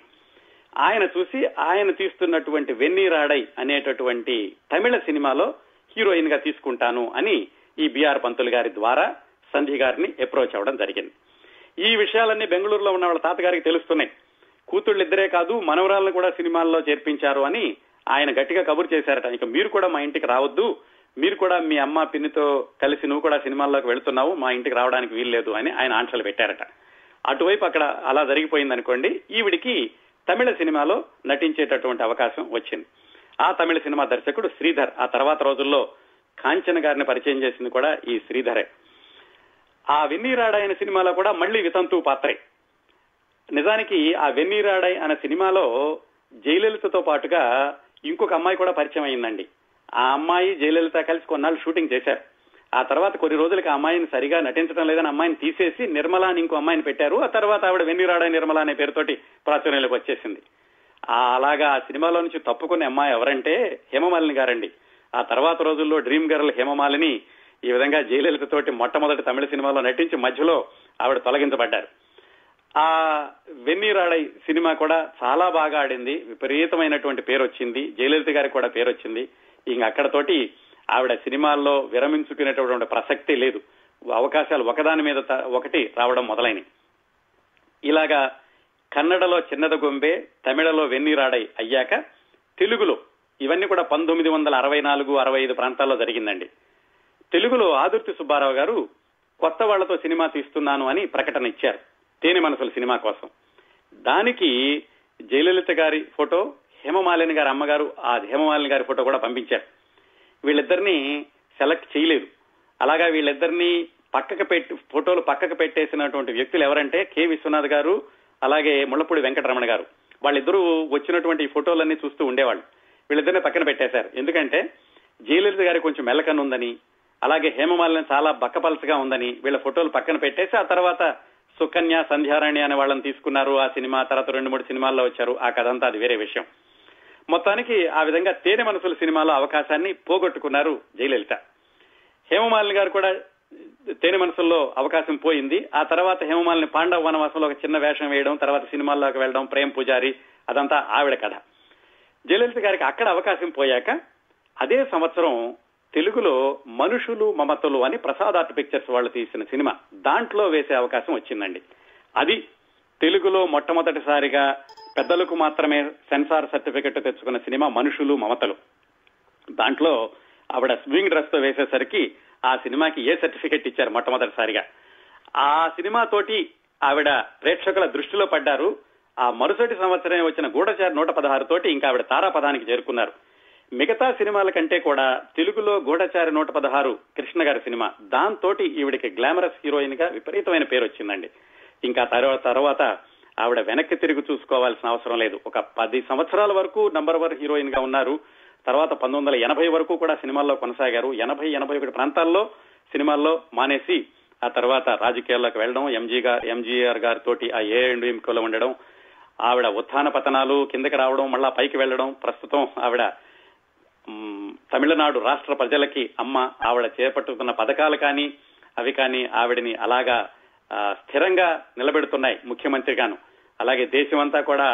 ఆయన చూసి ఆయన తీస్తున్నటువంటి వెన్నీరాడై అనేటటువంటి తమిళ సినిమాలో హీరోయిన్గా తీసుకుంటాను అని ఈ బిఆర్ పంతులు గారి ద్వారా సంధి గారిని అప్రోచ్ అవ్వడం జరిగింది. ఈ విషయాలన్నీ బెంగళూరులో ఉన్న వాళ్ళ తాతగారికి తెలుస్తున్నాయి. కూతుళ్ళు ఇద్దరే కాదు మనవరాలను కూడా సినిమాల్లో చేర్పించారు అని ఆయన గట్టిగా కబురు చేశారట. ఇక మీరు కూడా మా ఇంటికి రావద్దు. మీరు కూడా మీ అమ్మ పిన్నితో కలిసి నువ్వు కూడా సినిమాల్లోకి వెళుతున్నావు. మా ఇంటికి రావడానికి వీల్లేదు అని ఆయన ఆంక్షలు పెట్టారట. అటువైపు అక్కడ అలా జరిగిపోయింది అనుకోండి ఈవిడికి తమిళ సినిమాలో నటించేటటువంటి అవకాశం వచ్చింది. ఆ తమిళ సినిమా దర్శకుడు శ్రీధర్ ఆ తర్వాత రోజుల్లో కాంచన గారిని పరిచయం చేసింది కూడా ఈ శ్రీధరే. ఆ వెన్నీరాడ అనే సినిమాలో కూడా మళ్ళీ వితంతు పాత్రే. నిజానికి ఆ వెన్నీరాడై అనే సినిమాలో జయలలితతో పాటుగా ఇంకొక అమ్మాయి కూడా పరిచయం అయిందండి. ఆ అమ్మాయి జయలలిత కలిసి కొన్నాళ్ళు షూటింగ్ చేశారు. ఆ తర్వాత కొన్ని రోజులకి ఆ అమ్మాయిని సరిగా నటించడం లేదని అమ్మాయిని తీసేసి నిర్మల అని ఇంకో అమ్మాయిని పెట్టారు. ఆ తర్వాత ఆవిడ వెన్నీరాడ నిర్మల అనే పేరుతోటి ప్రాచుర్యంలోకి వచ్చేసింది. ఆ అలాగా ఆ సినిమాలో నుంచి తప్పుకునే అమ్మాయి ఎవరంటే హేమమాలిని గారండి. ఆ తర్వాత రోజుల్లో డ్రీమ్ గర్ల్ హేమమాలిని ఈ విధంగా జయలలిత తోటి మొట్టమొదటి తమిళ సినిమాలో నటించి మధ్యలో ఆవిడ తొలగించబడ్డారు. ఆ వెన్నీరాడై సినిమా కూడా చాలా బాగా ఆడింది. విపరీతమైనటువంటి పేరు వచ్చింది జయలలిత గారికి కూడా పేరు వచ్చింది ఇంక అక్కడతోటి ఆవిడ సినిమాల్లో విరమించుకునేటటువంటి ప్రసక్తే లేదు. అవకాశాలు ఒకదాని మీద త- ఒకటి రావడం మొదలైనవి ఇలాగా కన్నడలో చిన్నద గొంబే తమిళలో వెన్నీరాడై అయ్యాక తెలుగులో ఇవన్నీ కూడా పంతొమ్మిది వందల అరవై నాలుగు అరవై ఐదు ప్రాంతాల్లో జరిగిందండి. తెలుగులో ఆదుర్తి సుబ్బారావు గారు కొత్త వాళ్ళతో సినిమా తీస్తున్నాను అని ప్రకటన ఇచ్చారు. తేనె మనసుల సినిమా కోసం. దానికి జయలలిత గారి ఫోటో హేమమాలిని గారి అమ్మగారు ఆ హేమమాలిని గారి ఫోటో కూడా పంపించారు. వీళ్ళిద్దరిని సెలెక్ట్ చేయలేదు. అలాగా వీళ్ళిద్దరిని పక్కకు పెట్టి ఫోటోలు పక్కకు పెట్టేసినటువంటి వ్యక్తులు ఎవరంటే కె విశ్వనాథ్ గారు అలాగే ముళ్ళపూడి వెంకటరమణ గారు. వాళ్ళిద్దరూ వచ్చినటువంటి ఫోటోలన్నీ చూస్తూ ఉండేవాళ్ళు. వీళ్ళిద్దరిని పక్కన పెట్టేశారు. ఎందుకంటే జయలలిత గారి కొంచెం మెల్లకన్ను ఉందని అలాగే హేమమాలిని చాలా బక్కపలసగా ఉందని వీళ్ళ ఫోటోలు పక్కన పెట్టేసి ఆ తర్వాత సుకన్య సంధ్యారాణి అనే వాళ్ళని తీసుకున్నారు. ఆ సినిమా తర్వాత రెండు మూడు సినిమాల్లో వచ్చారు. ఆ కథ అంతా అది వేరే విషయం. మొత్తానికి ఆ విధంగా తేనె మనసుల సినిమాలో అవకాశాన్ని పోగొట్టుకున్నారు జయలలిత. హేమమాలిని గారు కూడా తేనె మనసుల్లో అవకాశం పోయింది. ఆ తర్వాత హేమమాలిని పాండవ వనవాసంలో ఒక చిన్న వేషం వేయడం తర్వాత సినిమాల్లోకి వెళ్ళడం ప్రేమ్ పూజారి అదంతా ఆవిడ కథ. జయలలిత గారికి అక్కడ అవకాశం పోయాక అదే సంవత్సరం తెలుగులో మనుషులు మమతలు అని ప్రసాద్ ఆర్ట్ పిక్చర్స్ వాళ్ళు తీసిన సినిమా దాంట్లో వేసే అవకాశం వచ్చిందండి. అది తెలుగులో మొట్టమొదటిసారిగా పెద్దలకు మాత్రమే సెన్సార్ సర్టిఫికెట్ తెచ్చుకున్న సినిమా మనుషులు మమతలు. దాంట్లో ఆవిడ స్వింగ్ డ్రెస్తో వేసేసరికి ఆ సినిమాకి ఏ సర్టిఫికెట్ ఇచ్చారు మొట్టమొదటిసారిగా. ఆ సినిమా తోటి ఆవిడ ప్రేక్షకుల దృష్టిలో పడ్డారు. ఆ మరుసటి సంవత్సరమే వచ్చిన గూఢచారి నూట పదహారు తోటి ఇంకా ఆవిడ తారాపదానికి చేరుకున్నారు. మిగతా సినిమాల కంటే కూడా తెలుగులో గూఢచారి నూట పదహారు కృష్ణ గారి సినిమా దాంతోటి ఈవిడికి గ్లామరస్ హీరోయిన్గా విపరీతమైన పేరు వచ్చిందండి. ఇంకా తర్వాత తర్వాత ఆవిడ వెనక్కి తిరిగి చూసుకోవాల్సిన అవసరం లేదు. ఒక పది సంవత్సరాల వరకు నంబర్ వన్ హీరోయిన్గా ఉన్నారు. తర్వాత పంతొమ్మిది వందల ఎనభై వరకు కూడా సినిమాల్లో కొనసాగారు. ఎనభై ఎనభై ఒకటి ప్రాంతాల్లో సినిమాల్లో మానేసి ఆ తర్వాత రాజకీయాల్లోకి వెళ్ళడం ఎంజీ గారు ఎంజీఆర్ గారితోటి ఆ ఏ అండ్ ఎంకోలో ఉండడం ఆవిడ ఉత్థాన పతనాలు కిందకి రావడం మళ్ళా పైకి వెళ్ళడం ప్రస్తుతం ఆవిడ తమిళనాడు రాష్ట్ర ప్రజలకి అమ్మ ఆవిడ చేపట్టుకున్న పథకాలు కానీ అవి కానీ ఆవిడని అలాగా ఆ, స్థిరంగా నిలబెడుతున్నాయి ముఖ్యమంత్రిగాను అలాగే దేశమంతా కూడా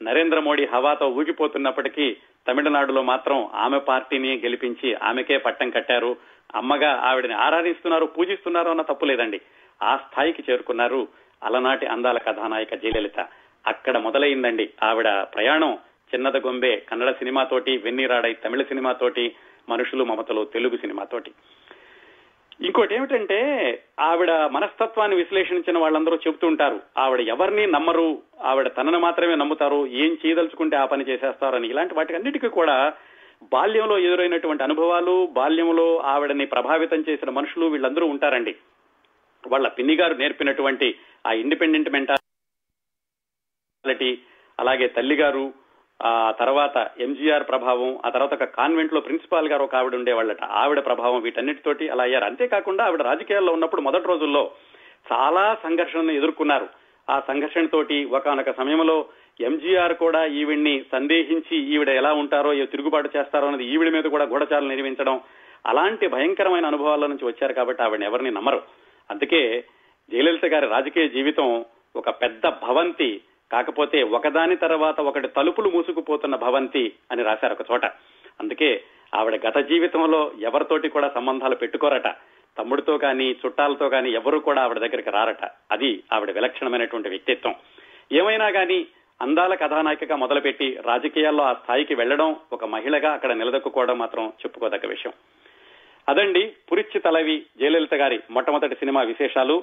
నరేంద్ర మోడీ హవాతో ఊగిపోతున్నప్పటికీ తమిళనాడులో మాత్రం ఆమె పార్టీని గెలిపించి ఆమెకే పట్టం కట్టారు. అమ్మగా ఆవిడని ఆరాధిస్తున్నారు పూజిస్తున్నారు అన్న తప్పు లేదండి. ఆ స్థాయికి చేరుకున్నారు అలనాటి అందాల కథానాయిక జయలలిత. అక్కడ మొదలైందండి ఆవిడ ప్రయాణం. చిన్నద గొంబే కన్నడ సినిమాతోటి వెన్నీరాడై తమిళ సినిమాతోటి మనుషులు మమతలు తెలుగు సినిమాతోటి ఇంకోటి ఏమిటంటే ఆవిడ మనస్తత్వాన్ని విశ్లేషించిన వాళ్ళందరూ చెబుతూ ఉంటారు ఆవిడ ఎవరిని నమ్మరు ఆవిడ తనను మాత్రమే నమ్ముతారు ఏం చేయదలుచుకుంటే ఆ పని చేసేస్తారని. ఇలాంటి వాటికి అన్నిటికీ కూడా బాల్యంలో ఎదురైనటువంటి అనుభవాలు బాల్యంలో ఆవిడని ప్రభావితం చేసిన మనుషులు వీళ్ళందరూ ఉంటారండి. వాళ్ళ పిన్ని గారు నేర్పినటువంటి ఆ ఇండిపెండెంట్ మెంటాలిటీ అలాగే తల్లి గారు ఆ తర్వాత ఎంజీఆర్ ప్రభావం ఆ తర్వాత ఒక కాన్వెంట్లో ప్రిన్సిపాల్ గారు ఒక ఆవిడ ఉండేవాళ్ళట. ఆవిడ ప్రభావం వీటన్నిటితోటి అలా అయ్యారు. అంతేకాకుండా ఆవిడ రాజకీయాల్లో ఉన్నప్పుడు మొదటి రోజుల్లో చాలా సంఘర్షణను ఎదుర్కొన్నారు. ఆ సంఘర్షణతోటి ఒకనొక సమయంలో ఎంజీఆర్ కూడా ఈవిడ్ని సందేహించి ఈవిడ ఎలా ఉంటారో ఏ తిరుగుబాటు చేస్తారో అనేది ఈవిడ మీద కూడా గూఢచారులు నిర్మించడం అలాంటి భయంకరమైన అనుభవాల నుంచి వచ్చారు కాబట్టి ఆవిడని ఎవరిని నమ్మరు. అందుకే జయలలిత గారి రాజకీయ జీవితం ఒక పెద్ద భవంతి కాకపోతే ఒకదాని తర్వాత ఒకటి తలుపులు మూసుకుపోతున్న భవంతి అని రాశారు ఒక చోట. అందుకే ఆవిడ గత జీవితంలో ఎవరితోటి కూడా సంబంధాలు పెట్టుకోరట. తమ్ముడితో కానీ చుట్టాలతో కానీ ఎవరు కూడా ఆవిడ దగ్గరికి రారట. అది ఆవిడ విలక్షణమైనటువంటి వ్యక్తిత్వం. ఏమైనా కానీ అందాల కథానాయికగా మొదలుపెట్టి రాజకీయాల్లో ఆ స్థాయికి వెళ్ళడం ఒక మహిళగా అక్కడ నిలదొక్కుకోవడం మాత్రం చెప్పుకోదగ్గ విషయం. అదండి పురిచ్చి తలవి జయలలిత గారి మొట్టమొదటి సినిమా విశేషాలు.